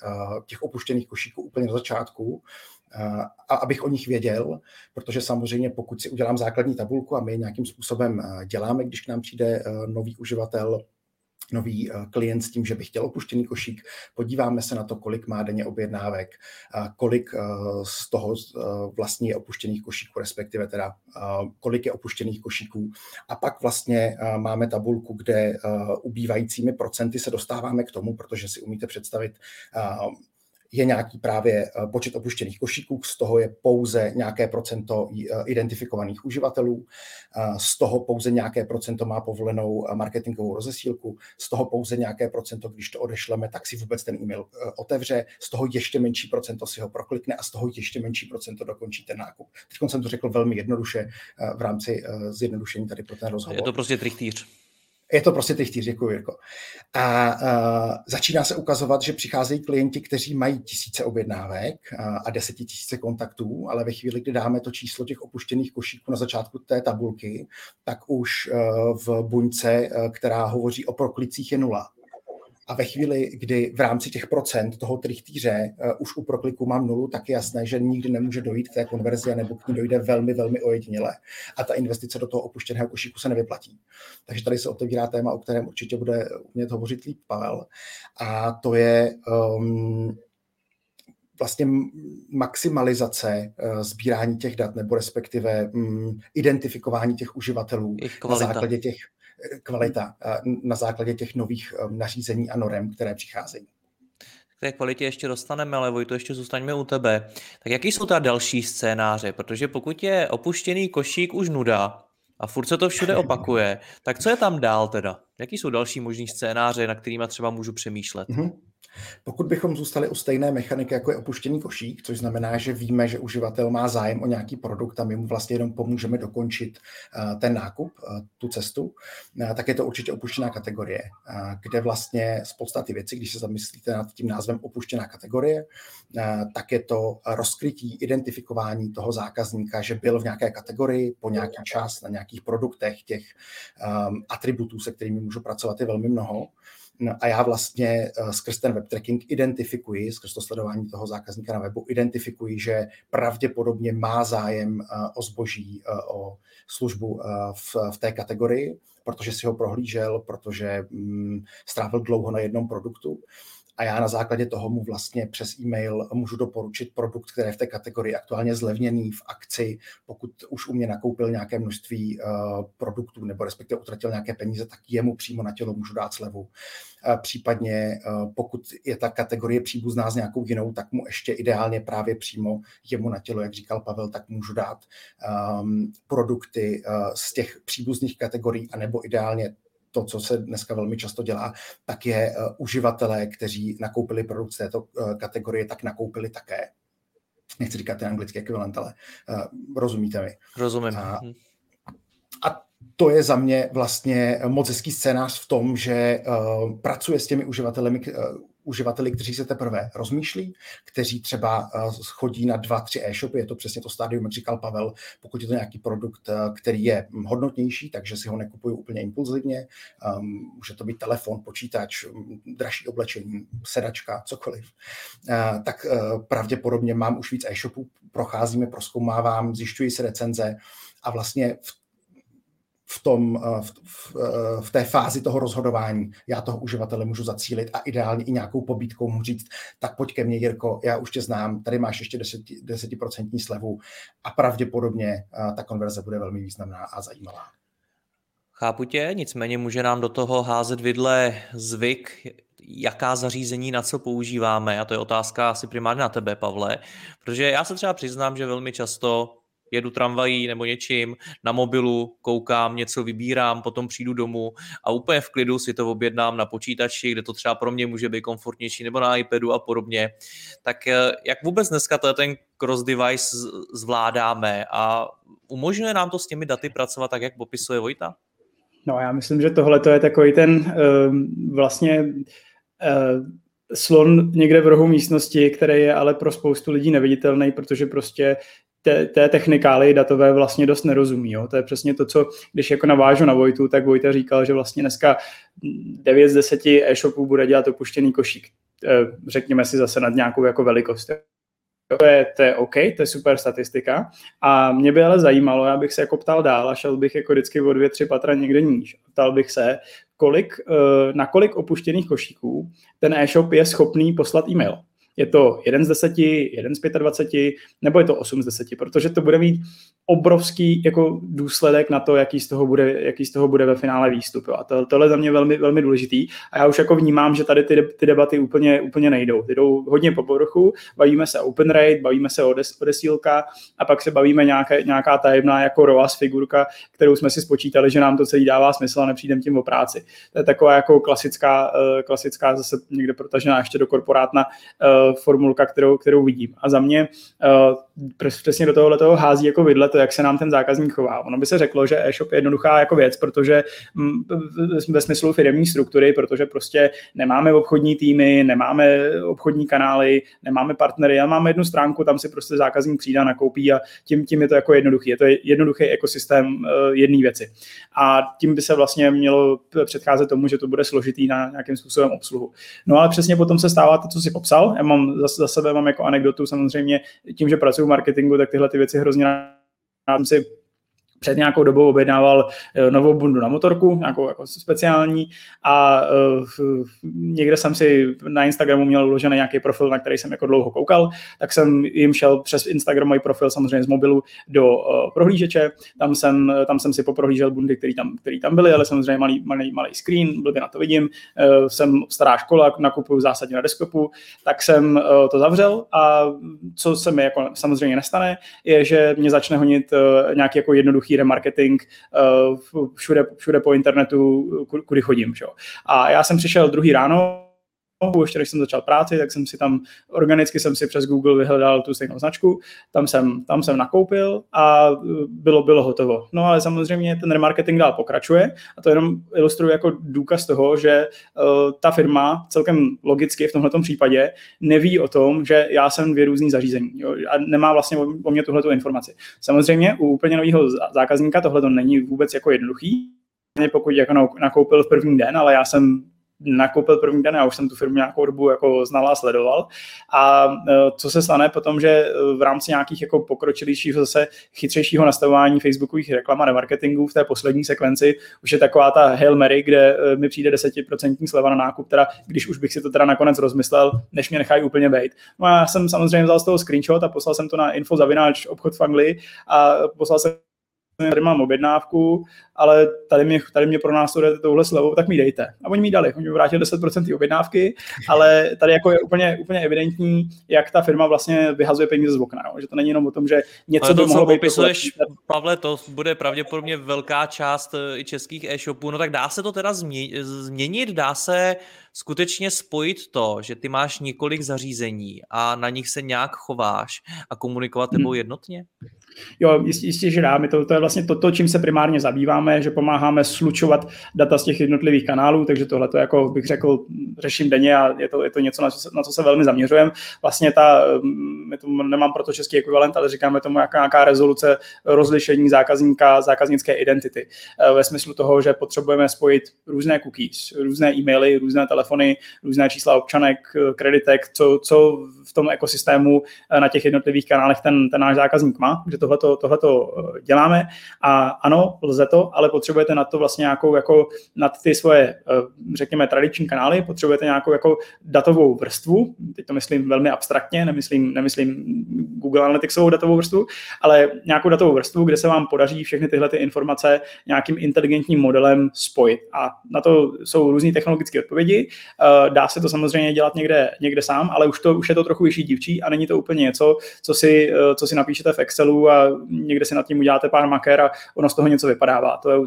těch opuštěných košíků úplně na začátku, a abych o nich věděl, protože samozřejmě pokud si udělám základní tabulku a my nějakým způsobem děláme, když k nám přijde nový uživatel, nový eh, klient s tím, že by chtěl opuštěný košík. Podíváme se na to, kolik má denně objednávek, kolik eh, z toho eh, vlastně je opuštěných košíků, respektive teda kolik je opuštěných košíků. A pak vlastně máme tabulku, kde ubývajícími procenty se dostáváme k tomu, protože si umíte představit je nějaký právě eh, počet opuštěných košíků, z toho je pouze nějaké procento eh, identifikovaných uživatelů, eh, z toho pouze nějaké procento má povolenou marketingovou rozesílku, z toho pouze nějaké procento, když to odešleme, tak si vůbec ten e-mail otevře, z toho ještě menší procento si ho proklikne a z toho ještě menší procento dokončí ten nákup. Teď jsem to řekl velmi jednoduše v rámci zjednodušení tady pro ten rozhovor. Je to prostě trichtýř. Je to prostě ty čtyři, děkuji, Jirko. A a začíná se ukazovat, že přicházejí klienti, kteří mají tisíce objednávek a, a desetitisíce kontaktů, ale ve chvíli, kdy dáme to číslo těch opuštěných košíků na začátku té tabulky, tak už v buňce, která hovoří o proklicích, je nula. A ve chvíli, kdy v rámci těch procent toho trichtýře uh, už u prokliku mám nulu, tak je jasné, že nikdy nemůže dojít k té konverzi, nebo k ní dojde velmi, velmi ojediněle. A ta investice do toho opuštěného košíku se nevyplatí. Takže tady se otevírá téma, o kterém určitě bude umět hovořit líp Pavel. A to je um, vlastně maximalizace uh, sbírání těch dat, nebo respektive um, identifikování těch uživatelů na základě těch kvalita na základě těch nových nařízení a norem, které přicházejí. té kvalitě ještě dostaneme, ale Vojto, ještě zůstaňme u tebe. Tak jaký jsou ta další scénáře? Protože pokud je opuštěný košík už nuda a furt se to všude opakuje, tak co je tam dál teda? Jaký jsou další možný scénáře, na kterými třeba můžu přemýšlet? Mm-hmm. Pokud bychom zůstali u stejné mechaniky, jako je opuštěný košík, což znamená, že víme, že uživatel má zájem o nějaký produkt a my mu vlastně jenom pomůžeme dokončit eh, ten nákup, eh, tu cestu, eh, tak je to určitě opuštěná kategorie, kde vlastně z podstaty věci, když se zamyslíte nad tím názvem opuštěná kategorie, tak je to rozkrytí, identifikování toho zákazníka, že byl v nějaké kategorii po nějaký čas na nějakých produktech, těch atributů, se kterými můžu pracovat, je velmi mnoho. No a já vlastně uh, skrz ten web tracking identifikuji, skrz to sledování toho zákazníka na webu, identifikuji, že pravděpodobně má zájem uh, o zboží, uh, o službu v, v té kategorii, protože si ho prohlížel, protože um, strávil dlouho na jednom produktu a já na základě toho mu vlastně přes e-mail můžu doporučit produkt, který je v té kategorii aktuálně zlevněný v akci. Pokud už u mě nakoupil nějaké množství uh, produktů nebo respektive utratil nějaké peníze, tak jemu přímo na tělo můžu dát slevu. Případně uh, pokud je ta kategorie příbuzná s nějakou jinou, tak mu ještě ideálně právě přímo jemu na tělo, jak říkal Pavel, tak můžu dát um, produkty uh, z těch příbuzných kategorií, anebo ideálně to, co se dneska velmi často dělá, tak je uh, uživatelé, kteří nakoupili produkt z této uh, kategorie, tak nakoupili také. Nechci říkat ten anglický ekvivalent, ale uh, rozumíte mi. Rozumím. A, a to je za mě vlastně moc hezký scénář v tom, že uh, pracuje s těmi uživateli, uh, uživateli, kteří se teprve rozmýšlí, kteří třeba uh, chodí na dva, tři e-shopy, je to přesně to stádium, jak říkal Pavel, pokud je to nějaký produkt, který je hodnotnější, takže si ho nekupuju úplně impulzivně, um, může to být telefon, počítač, dražší oblečení, sedačka, cokoliv, uh, tak uh, pravděpodobně mám už víc e-shopů, procházíme, proskoumávám, zjišťuji si recenze a vlastně v v, tom, eh, v, v, eh, v té fázi toho rozhodování já toho uživatele můžu zacílit a ideálně i nějakou pobídkou mu říct, tak pojď ke mně, Jirko, já už tě znám, tady máš ještě 10%, 10% slevu a pravděpodobně eh, ta konverze bude velmi významná a zajímavá. Chápu tě, nicméně může nám do toho házet vidle zvyk, jaká zařízení na co používáme a to je otázka asi primárně na tebe, Pavle, protože já se třeba přiznám, že velmi často jedu tramvají nebo něčím, na mobilu koukám, něco vybírám, potom přijdu domů a úplně v klidu si to objednám na počítači, kde to třeba pro mě může být komfortnější, nebo na iPadu a podobně. Tak eh, jak vůbec dneska ten cross-device zvládáme a umožňuje nám to s těmi daty pracovat tak, jak popisuje Vojta? No já myslím, že tohle to je takový ten uh, vlastně uh, slon někde v rohu místnosti, který je ale pro spoustu lidí neviditelný, protože prostě té, té technikály datové vlastně dost nerozumí. Jo. To je přesně to, co když jako navážu na Vojtu, tak Vojta říkal, že vlastně dneska 9 z 10 e-shopů bude dělat opuštěný košík. Eh, řekněme si zase nad nějakou jako velikost. To je, to je OK, to je super statistika. A mě by ale zajímalo, já bych se jako ptal dál a šel bych jako vždycky o dvě, tři patra někde níž. Ptal bych se, kolik, eh, na kolik opuštěných košíků ten e-shop je schopný poslat e-mail je to jeden z deseti, jeden z 25, nebo je to 8 z deseti, protože to bude mít obrovský jako důsledek na to, jaký z toho bude, jaký z toho bude ve finále výstup. Jo. A to, tohle je za mě velmi, velmi důležitý. A já už jako vnímám, že tady ty, ty debaty úplně, úplně nejdou. Ty jdou hodně po povrchu, bavíme se open rate, bavíme se o, des, desílka a pak se bavíme nějaké, nějaká tajemná jako ROAS figurka, kterou jsme si spočítali, že nám to celý dává smysl a nepřijdem tím o práci. To je taková jako klasická, eh, klasická zase někde protažená ještě do korporátna eh, formulka, kterou, kterou vidím. A za mě uh, přesně do tohohle toho hází jako vidle to, jak se nám ten zákazník chová. Ono by se řeklo, že e-shop je jednoduchá jako věc, protože mm, ve smyslu firmní struktury, protože prostě nemáme obchodní týmy, nemáme obchodní kanály, nemáme partnery, ale máme jednu stránku, tam si prostě zákazník přijde, nakoupí a tím, tím je to jako jednoduchý. Je to jednoduchý ekosystém uh, jedné věci. A tím by se vlastně mělo předcházet tomu, že to bude složitý na nějakým způsobem obsluhu. No ale přesně potom se stává to, co si popsal. Já mám za, za sebe mám jako anekdotu samozřejmě tím, že pracuji v marketingu, tak tyhle ty věci hrozně si před nějakou dobou objednával eh, novou bundu na motorku, nějakou jako speciální a uh, někde jsem si na Instagramu měl uložený nějaký profil, na který jsem jako dlouho koukal, tak jsem jim šel přes Instagramový profil samozřejmě z mobilu do uh, prohlížeče, tam jsem, tam jsem si poprohlížel bundy, které tam, který tam byly, ale samozřejmě malý, malý, malý screen, blbě na to vidím, jsem stará škola, nakupuju zásadně na desktopu, tak jsem to zavřel a co se mi jako samozřejmě nestane, je, že mě začne honit nějaký jako jednoduchý remarketing uh, všude, všude po internetu, kudy chodím. Čo? A já jsem přišel druhý ráno, ještě než jsem začal práci, tak jsem si tam organicky jsem si přes Google vyhledal tu stejnou značku, tam jsem, tam jsem nakoupil a bylo, bylo hotovo. No ale samozřejmě ten remarketing dál pokračuje a to jenom ilustruje jako důkaz toho, že uh, ta firma celkem logicky v tomto případě neví o tom, že já jsem dvě různý zařízení jo, a nemá vlastně o, o mě tuhletu informaci. Samozřejmě u úplně nového zákazníka tohle to není vůbec jako jednoduchý, pokud jako nakoupil v první den, ale já jsem nakoupil první den, já už jsem tu firmu nějakou dobu jako znal a sledoval. A e, co se stane potom, že e, v rámci nějakých jako pokročilějšího zase chytřejšího nastavování facebookových reklam a marketingu v té poslední sekvenci už je taková ta Hail Mary, kde e, mi přijde 10% sleva na nákup, teda když už bych si to teda nakonec rozmyslel, než mě nechají úplně bejt. No a já jsem samozřejmě vzal z toho screenshot a poslal jsem to na info zavináč obchod Fangli a poslal jsem tady mám objednávku, ale tady mě, tady mě pro nás jdete touhle slevou, tak mi dejte. A oni mi dali, oni mi vrátili 10% objednávky, ale tady jako je úplně, úplně evidentní, jak ta firma vlastně vyhazuje peníze z okna, no? že to není jenom o tom, že něco ale to, by mohlo být. Popisuješ, Pavle, to bude pravděpodobně velká část eh, i českých e-shopů, no tak dá se to teda změnit, dá se skutečně spojit to, že ty máš několik zařízení a na nich se nějak chováš a komunikovat tebou hmm. Jo, jistě, jistě že dáme. To, to je vlastně to, to, čím se primárně zabýváme, že pomáháme slučovat data z těch jednotlivých kanálů, takže tohle to, jako bych řekl, řeším denně a je to, je to něco, na co, se, na co se velmi zaměřujeme. Vlastně ta, mm, my to nemám proto český ekvivalent, ale říkáme tomu jaká, nějaká rezoluce rozlišení zákazníka, zákaznické identity. E, ve smyslu toho, že potřebujeme spojit různé cookies, různé e-maily, různé telefony, různé čísla občanek, kreditek, co, co v tom ekosystému e, na těch jednotlivých kanálech ten, ten náš zákazník má, že tohleto, tohleto eh, děláme a ano, lze to, ale potřebujete na to vlastně nějakou jako nad ty svoje, eh, řekněme, tradiční kanály, potřebujete nějakou jako datovou vrstvu, teď to myslím velmi abstraktně, nemyslím, nemyslím Google Analyticsovou datovou vrstvu, ale nějakou datovou vrstvu, kde se vám podaří všechny tyhle ty informace nějakým inteligentním modelem spojit. A na to jsou různé technologické odpovědi. Eh, dá se to samozřejmě dělat někde, někde sám, ale už, to, už je to trochu vyšší dívčí a není to úplně něco, co si, co si napíšete v Excelu a někde si nad tím uděláte pár maker a ono z toho něco vypadává. To je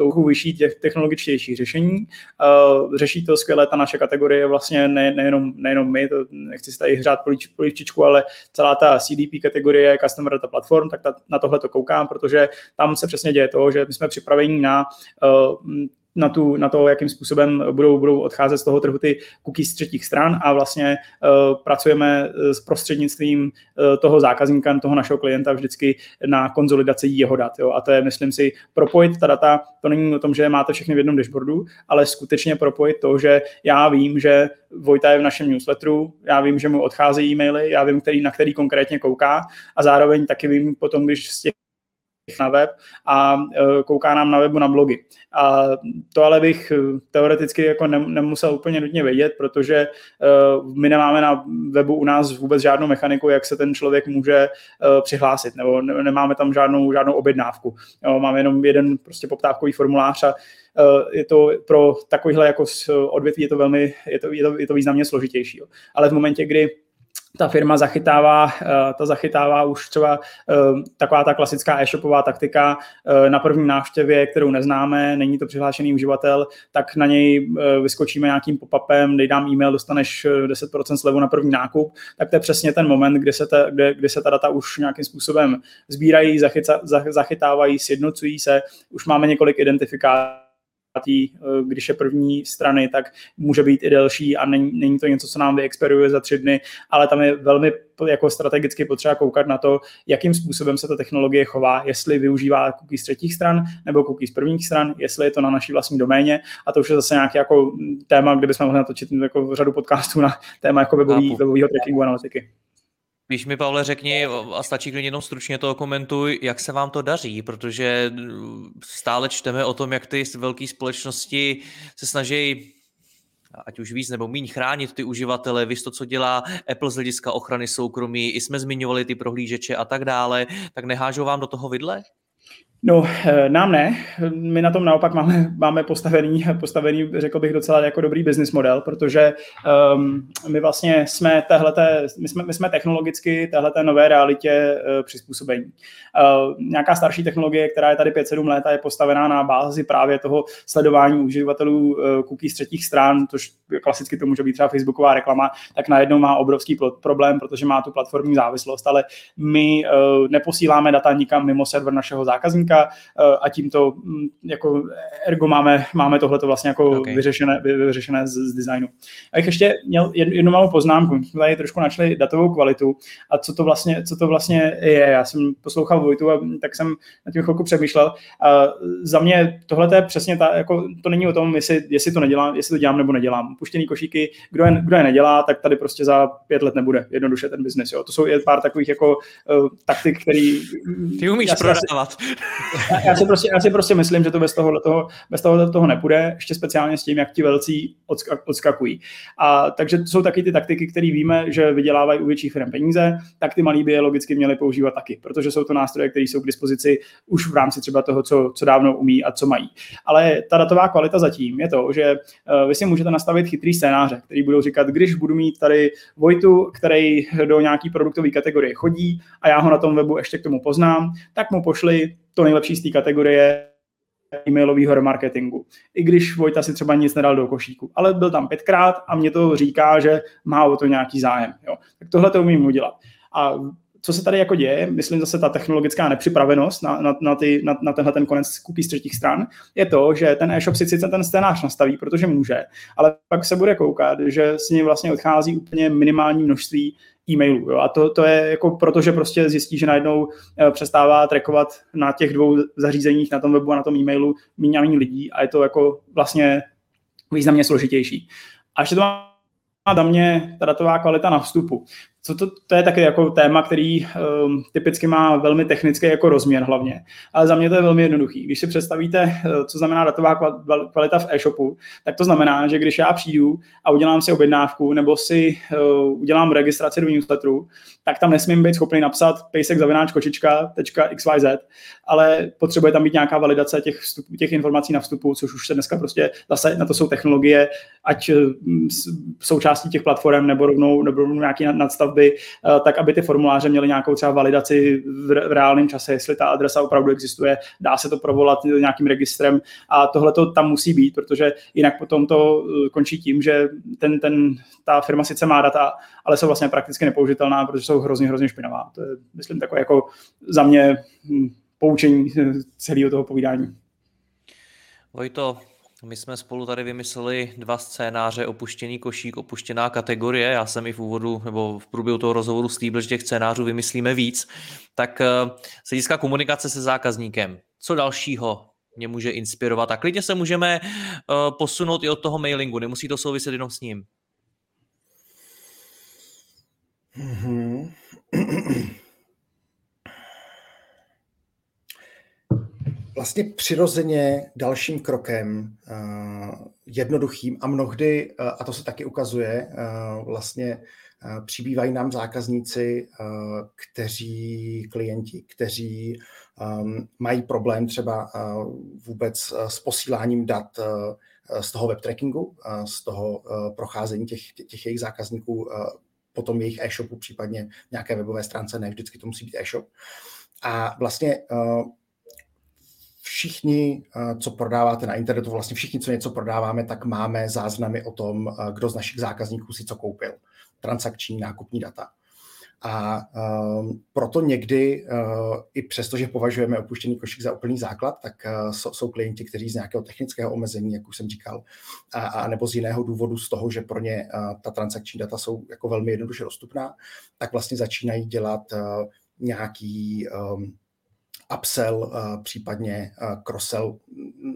trochu vyšší těch technologičtější řešení. Uh, řeší to skvěle ta naše kategorie, vlastně ne, nejenom, nejenom my, to nechci si tady hřát polivčičku, ale celá ta CDP kategorie Customer Data Platform, tak ta, na tohle to koukám, protože tam se přesně děje to, že my jsme připraveni na uh, na, tu, na to, jakým způsobem budou, budou odcházet z toho trhu ty cookies z třetích stran a vlastně uh, pracujeme eh, s prostřednictvím uh, toho zákazníka, toho našeho klienta vždycky na konzolidaci jeho dat. Jo. A to je, myslím si, propojit ta data, to není o tom, že máte všechny v jednom dashboardu, ale skutečně propojit to, že já vím, že Vojta je v našem newsletteru, já vím, že mu odcházejí e-maily, já vím, který, na který konkrétně kouká a zároveň taky vím potom, když z těch na web a e, kouká nám na webu na blogy. A to ale bych e, teoreticky jako nemusel úplně nutně vědět, protože e, my nemáme na webu u nás vůbec žádnou mechaniku, jak se ten člověk může přihlásit, nebo nemáme tam žádnou, žádnou objednávku. máme jenom jeden prostě poptávkový formulář a je to pro takovýhle jako odvětví je to velmi, je to, je to, je to významně složitější. Ale v momentě, kdy ta firma zachytává, eh, ta zachytává už třeba eh, taková ta klasická e-shopová taktika eh, na první návštěvě, kterou neznáme, není to přihlášený uživatel, tak na něj vyskočíme nějakým pop-upem, dej dám e-mail, dostaneš 10% slevu na první nákup, tak to je přesně ten moment, kdy se ta, kde, kdy se ta data už nějakým způsobem sbírají, zachytávají, sjednocují se, už máme několik identifikátorů Eh, když je první strany, tak může být i delší a není, není to něco, co nám vyexperuje za tři dny, ale tam je velmi jako strategicky potřeba koukat na to, jakým způsobem se ta technologie chová, jestli využívá cookies z třetích stran nebo cookies z prvních stran, jestli je to na naší vlastní doméně a to už je zase nějaký jako téma, kde bychom mohli natočit jako řadu podcastů na téma jako webový, webového trackingu analytiky. Píš mi, Pavle, řekni, a stačí klidně jenom stručně to komentuj, jak se vám to daří, protože stále čteme o tom, jak ty velké společnosti se snaží ať už víc nebo méně chránit ty uživatele, víš to, co dělá Apple z hlediska ochrany soukromí, i jsme zmiňovali ty prohlížeče a tak dále, tak nehážou vám do toho vidle? No, eh, nám ne. My na tom naopak máme, máme postavený, postavený, řekl bych, docela jako dobrý business model, protože um, my vlastně jsme téhleté, my jsme, my jsme technologicky téhleté nové realitě uh, přizpůsobení. Uh, nějaká starší technologie, která je tady 5-7 let a je postavená na bázi právě toho sledování uživatelů uh, cookies třetích stran, což klasicky to může být třeba Facebooková reklama, tak najednou má obrovský problém, protože má tu platformní závislost, ale my uh, neposíláme data nikam mimo server našeho zákazníka, zákazníka eh, a tímto mm, jako ergo máme, máme tohleto vlastně jako okay. vyřešené, vyřešené z, z designu. A bych ještě měl jednu malou poznámku. My jsme tady trošku načli datovou kvalitu a co to vlastně, co to vlastně je. Já jsem poslouchal Vojtu a tak jsem na tím chvilku přemýšlel. A za mě tohle je přesně ta, jako, to není o tom, jestli, jestli to nedělám, jestli to dělám nebo nedělám. Puštěný košíky, kdo je, kdo je nedělá, tak tady prostě za pět let nebude jednoduše ten biznis. To jsou je pár takových jako uh, taktik, který... Ty umíš prodávat. já, si prostě, já si prostě myslím, že to bez toho, toho, bez toho, toho nepůjde, ještě speciálně s tím, jak ti velcí odskakují. A takže to jsou taky ty taktiky, které víme, že vydělávají u větších firm peníze, tak ty malí by je logicky měli používat taky, protože jsou to nástroje, které jsou k dispozici už v rámci třeba toho, co, co dávno umí a co mají. Ale ta datová kvalita zatím je to, že uh, vy si můžete nastavit chytrý scénáře, který budou říkat, když budu mít tady Vojtu, který do nějaký produktové kategorie chodí a já ho na tom webu ještě k tomu poznám, tak mu pošli to nejlepší z té kategorie e-mailového remarketingu. I když Vojta si třeba nic nedal do košíku. Ale byl tam pětkrát a mě to říká, že má o to nějaký zájem. Jo. Tak tohle to umím udělat. A co se tady jako děje, myslím zase ta technologická nepřipravenost na, na, na, ty, na, na tenhle ten konec cookies z třetích stran, je to, že ten e-shop si sice ten scénář nastaví, protože může, ale pak se bude koukat, že s ním vlastně odchází úplně minimální množství e-mailů. Jo? A to, to je jako proto, že prostě zjistí, že najednou eh, přestává trackovat na těch dvou zařízeních, na tom webu a na tom e-mailu méně a méně lidí a je to jako vlastně významně složitější. A ještě to má za mě ta datová kvalita na vstupu co to, to je taky jako téma, který um, typicky má velmi technický jako rozměr hlavně. Ale za mě to je velmi jednoduchý. Když si představíte, uh, co znamená datová kvalita v e-shopu, tak to znamená, že když já přijdu a udělám si objednávku nebo si uh, udělám registraci do newsletteru, tak tam nesmím být schopný napsat pejsek zavináč kočička.xyz, ale potřebuje tam být nějaká validace těch, vstup, těch informací na vstupu, což už se dneska prostě zase na to jsou technologie, ať uh, součástí těch platform nebo rovnou, nebo rovnou nějaký nadstav stavby, eh, tak aby ty formuláře měly nějakou třeba validaci v reálném čase, jestli ta adresa opravdu existuje, dá se to provolat nějakým registrem a tohle to tam musí být, protože jinak potom to eh, končí tím, že ten, ten, ta firma sice má data, ale jsou vlastně prakticky nepoužitelná, protože jsou hrozně, hrozně špinavá. To je, myslím, takové jako za mě hm, poučení eh, celého toho povídání. Vojto, my jsme spolu tady vymysleli dva scénáře, opuštěný košík, opuštěná kategorie. Já jsem i v úvodu nebo v průběhu toho rozhovoru slíbil, že těch scénářů vymyslíme víc. Tak eh, se hlediska komunikace se zákazníkem, co dalšího mě může inspirovat? A klidně se můžeme eh, posunout i od toho mailingu, nemusí to souviset jenom s ním. Mm-hmm. Vlastně přirozeně dalším krokem, uh, jednoduchým a mnohdy, uh, a to se taky ukazuje, uh, vlastně přibývají nám zákazníci, kteří, klienti, kteří um, mají problém třeba vůbec s posíláním dat z toho web trackingu, z toho procházení těch, těch jejich zákazníků potom jejich e-shopu, případně nějaké webové stránce, ne vždycky to musí být e-shop. A vlastně všichni, eh, co prodáváte na internetu, vlastně všichni, co něco prodáváme, tak máme záznamy o tom, eh, kdo z našich zákazníků si co koupil. Transakční, nákupní data. A um, proto někdy, uh, i přesto, že považujeme opuštěný košík za úplný základ, tak uh, jsou, klienti, kteří z nějakého technického omezení, jak už jsem říkal, a, a nebo z jiného důvodu, z toho, že pro ně uh, ta transakční data jsou jako velmi jednoduše dostupná, tak vlastně začínají dělat uh, nějaký um, upsell, eh, případně eh, crosssell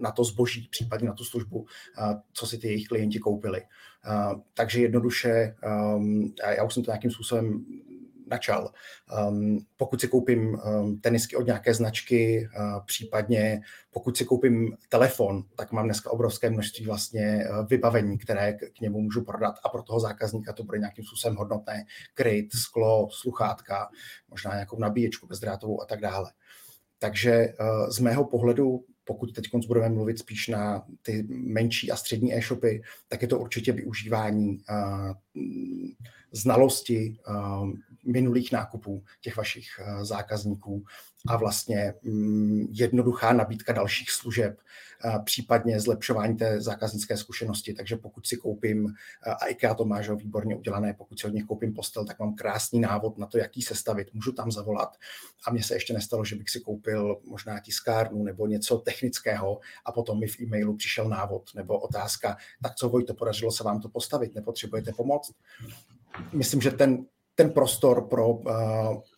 na to zboží, případně na tu službu, eh, co si ty jejich klienti koupili. Takže jednoduše, já už jsem to nějakým způsobem načal. Um, pokud si koupím um, tenisky od nějaké značky, uh, případně pokud si koupím telefon, tak mám dneska obrovské množství vlastně uh, vybavení, které k, k němu můžu prodat a pro toho zákazníka to bude nějakým způsobem hodnotné. Kryt, sklo, sluchátka, možná nějakou nabíječku bezdrátovou a tak dále. Takže uh, z mého pohledu pokud teď budeme mluvit spíš na ty menší a střední e-shopy, tak je to určitě využívání uh, znalosti uh, minulých nákupů těch vašich uh, zákazníků a vlastně um, jednoduchá nabídka dalších služeb, případně zlepšování té zákaznické zkušenosti. Takže pokud si koupím, a IKEA to má že výborně udělané, pokud si od nich koupím postel, tak mám krásný návod na to, jaký sestavit. Můžu tam zavolat a mně se ještě nestalo, že bych si koupil možná tiskárnu nebo něco technického a potom mi v e-mailu přišel návod nebo otázka, tak co Vojto, podařilo se vám to postavit, nepotřebujete pomoc? Myslím, že ten ten prostor pro uh,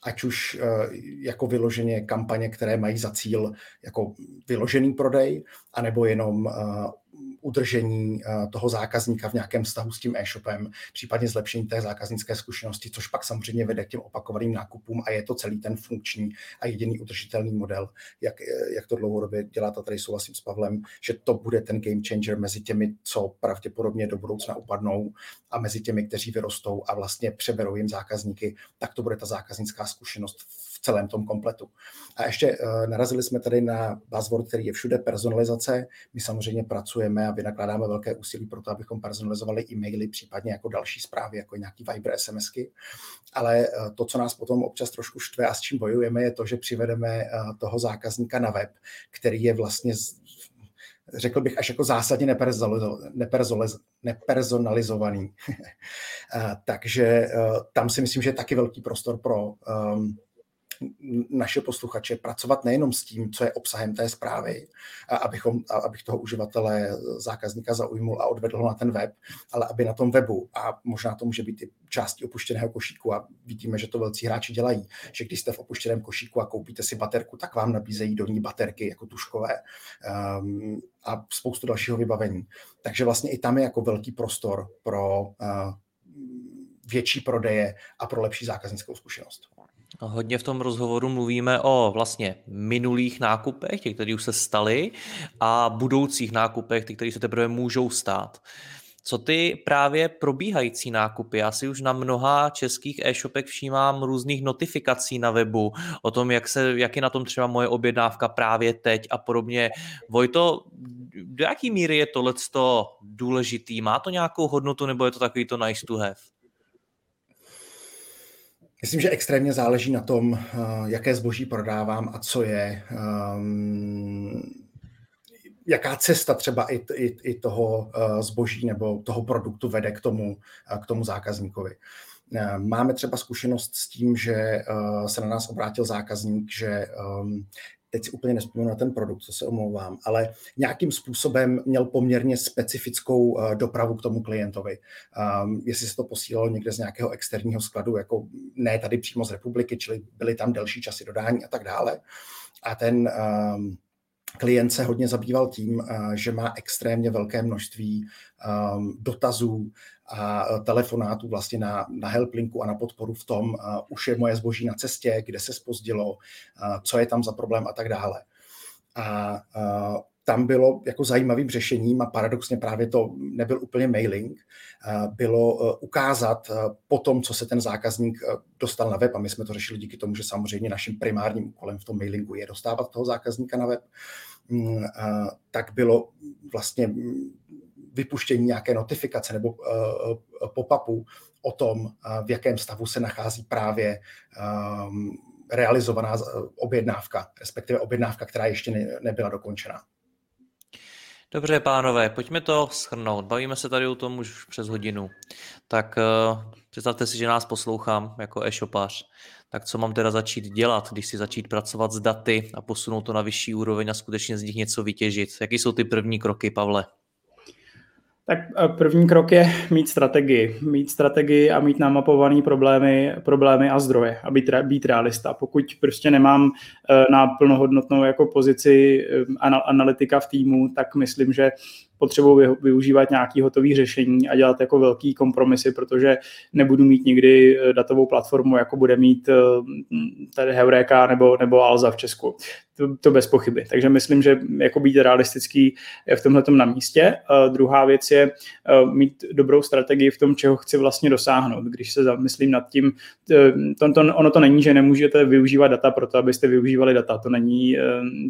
ať už uh, jako vyloženě kampaně, které mají za cíl jako vyložený prodej, anebo jenom uh, udržení eh, toho zákazníka v nějakém vztahu s tím e-shopem, případně zlepšení té zákaznické zkušenosti, což pak samozřejmě vede k těm opakovaným nákupům a je to celý ten funkční a jediný udržitelný model, jak, eh, jak to dlouhodobě dělá. A tady souhlasím s Pavlem, že to bude ten game changer mezi těmi, co pravděpodobně do budoucna upadnou a mezi těmi, kteří vyrostou a vlastně přeberou jim zákazníky, tak to bude ta zákaznická zkušenost v celém tom kompletu. A ještě uh, narazili jsme tady na buzzword, který je všude personalizace. My samozřejmě pracujeme a vynakládáme velké úsilí pro to, abychom personalizovali e-maily, případně jako další zprávy, jako nějaký Viber, SMSky. Ale uh, to, co nás potom občas trošku štve a s čím bojujeme, je to, že přivedeme uh, toho zákazníka na web, který je vlastně řekl bych, až jako zásadně nepersonalizovaný. Takže tam si myslím, že je taky velký prostor pro um, naše posluchače pracovat nejenom s tím, co je obsahem té zprávy, abychom, abych toho uživatele, zákazníka zaujmul a odvedl ho na ten web, ale aby na tom webu, a možná to může být i částí opuštěného košíku a vidíme, že to velcí hráči dělají, že když jste v opuštěném košíku a koupíte si baterku, tak vám nabízejí do ní baterky jako tuškové um, a spoustu dalšího vybavení. Takže vlastně i tam je jako velký prostor pro uh, větší prodeje a pro lepší zákaznickou zkušenost. Hodně v tom rozhovoru mluvíme o vlastně minulých nákupech, těch, které už se staly, a budoucích nákupech, těch, které se teprve můžou stát. Co ty právě probíhající nákupy? Já si už na mnoha českých e-shopech všímám různých notifikací na webu o tom, jak, se, jak je na tom třeba moje objednávka právě teď a podobně. Vojto, do jaký míry je tohle důležitý? Má to nějakou hodnotu nebo je to takový to nice to have? Myslím, že extrémně záleží na tom, eh, jaké zboží prodávám a co je. Um, jaká cesta třeba i, i, i toho eh, zboží nebo toho produktu vede k tomu, k tomu zákazníkovi. Máme třeba zkušenost s tím, že se na nás obrátil zákazník, že ehm, teď si úplně nespomínám na ten produkt, co se omlouvám, ale nějakým způsobem měl poměrně specifickou uh, dopravu k tomu klientovi. Um, jestli se to posílalo někde z nějakého externího skladu, jako ne tady přímo z republiky, čili byly tam delší časy dodání a tak dále. A ten um, klient se hodně zabýval tím, uh, že má extrémně velké množství um, dotazů a telefonátů vlastně na, na helplinku a na podporu v tom, uh, už je moje zboží na cestě, kde se spozdilo, uh, co je tam za problém a tak dále. A tam bylo jako zajímavým řešením a paradoxně právě to nebyl úplně mailing, bylo ukázat po tom, co se ten zákazník dostal na web, a my jsme to řešili díky tomu, že samozřejmě naším primárním úkolem v tom mailingu je dostávat toho zákazníka na web, mm, tak bylo vlastně vypuštění nějaké notifikace nebo pop-upu o tom, v jakém stavu se nachází právě um, realizovaná objednávka, respektive objednávka, která ještě ne, nebyla dokončena. Dobře, pánové, pojďme to schrnout. Bavíme se tady o tom už přes hodinu. Tak uh, představte si, že nás poslouchám jako e-shopář. Tak co mám teda začít dělat, když si začít pracovat s daty a posunout to na vyšší úroveň a skutečně z nich něco vytěžit? Jaký jsou ty první kroky, Pavle? Tak první krok je mít strategii. Mít strategii a mít namapované problémy, problémy a zdroje a být, být realista. Pokud prostě nemám e, na plnohodnotnou jako pozici e, analytika v týmu, tak myslím, že potřebuji využívat nějaký hotový řešení a dělat jako velký kompromisy, protože nebudu mít nikdy datovou platformu, jako bude mít tady Heureka nebo, nebo Alza v Česku to, to bez pochyby. Takže myslím, že jako být realistický je v tomhle na místě. Uh, druhá věc je uh, mít dobrou strategii v tom, čeho chci vlastně dosáhnout. Když se zamyslím nad tím, to, to, ono to není, že nemůžete využívat data pro to, abyste využívali data. To není,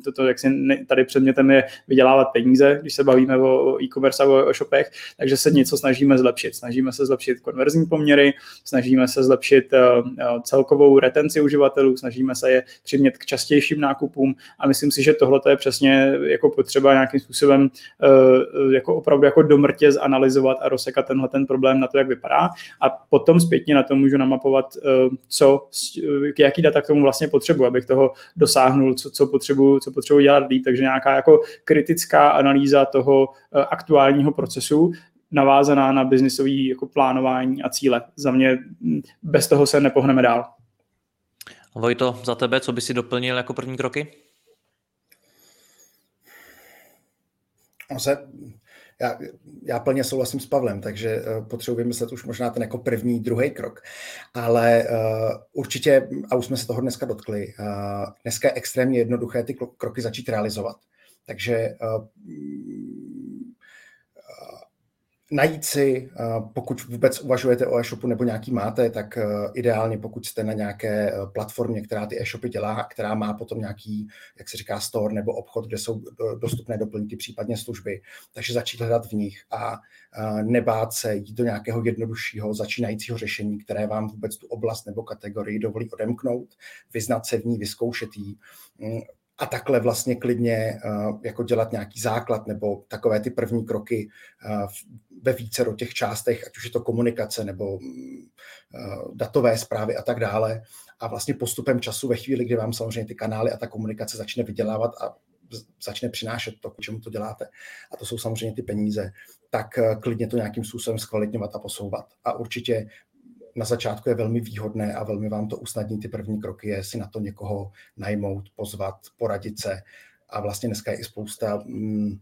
to, to jak si tady předmětem je vydělávat peníze, když se bavíme o e-commerce a o, shopech, takže se něco snažíme zlepšit. Snažíme se zlepšit konverzní poměry, snažíme se zlepšit uh, celkovou retenci uživatelů, snažíme se je přimět k častějším nákupům, a myslím si, že tohle je přesně jako potřeba nějakým způsobem uh, jako opravdu jako domrtě zanalizovat a rozsekat tenhle ten problém na to, jak vypadá a potom zpětně na to můžu namapovat, co, jaký data k tomu vlastně potřebuji, abych toho dosáhnul, co, co potřebuji co potřebuji dělat líp, takže nějaká jako kritická analýza toho aktuálního procesu, navázaná na biznisový jako plánování a cíle. Za mě bez toho se nepohneme dál. Vojto, za tebe, co by si doplnil jako první kroky? se, já, já plně souhlasím s Pavlem, takže uh, potřebuji vymyslet už možná ten jako první, druhý krok. Ale uh, určitě, a už jsme se toho dneska dotkli, uh, dneska je extrémně jednoduché ty kroky začít realizovat. Takže uh, najít si, eh, pokud vůbec uvažujete o e-shopu nebo nějaký máte, tak eh, ideálně pokud jste na nějaké eh, platformě, která ty e-shopy dělá, která má potom nějaký, jak se říká, store nebo obchod, kde jsou dostupné doplňky, případně služby, takže začít hledat v nich a nebát se jít do nějakého jednoduššího začínajícího řešení, které vám vůbec tu oblast nebo kategorii dovolí odemknout, vyznat se v ní, vyzkoušet mm, a takhle vlastně klidně jako dělat nějaký základ nebo takové ty první kroky ve více do těch částech, ať už je to komunikace nebo mm, datové zprávy a tak dále. A vlastně postupem času ve chvíli, kdy vám samozřejmě ty kanály a ta komunikace začne vydělávat a začne přinášet to, k čemu to děláte, a to jsou samozřejmě ty peníze, tak klidně to nějakým způsobem zkvalitňovat a posouvat. A určitě na začátku je velmi výhodné a velmi vám to usnadní ty první kroky, je si na to někoho najmout, pozvat, poradit se. A vlastně dneska je i spousta mm,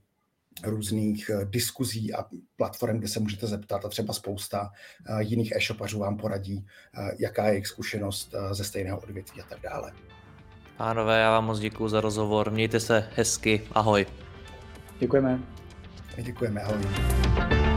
různých eh, diskuzí a platform, kde se můžete zeptat a třeba spousta eh, jiných e-shopařů vám poradí, eh, jaká je jejich zkušenost ze stejného odvětví a tak dále. Pánové, já vám moc děkuji za rozhovor. Mějte se hezky. Ahoj. Děkujeme. Děkujeme. Ahoj.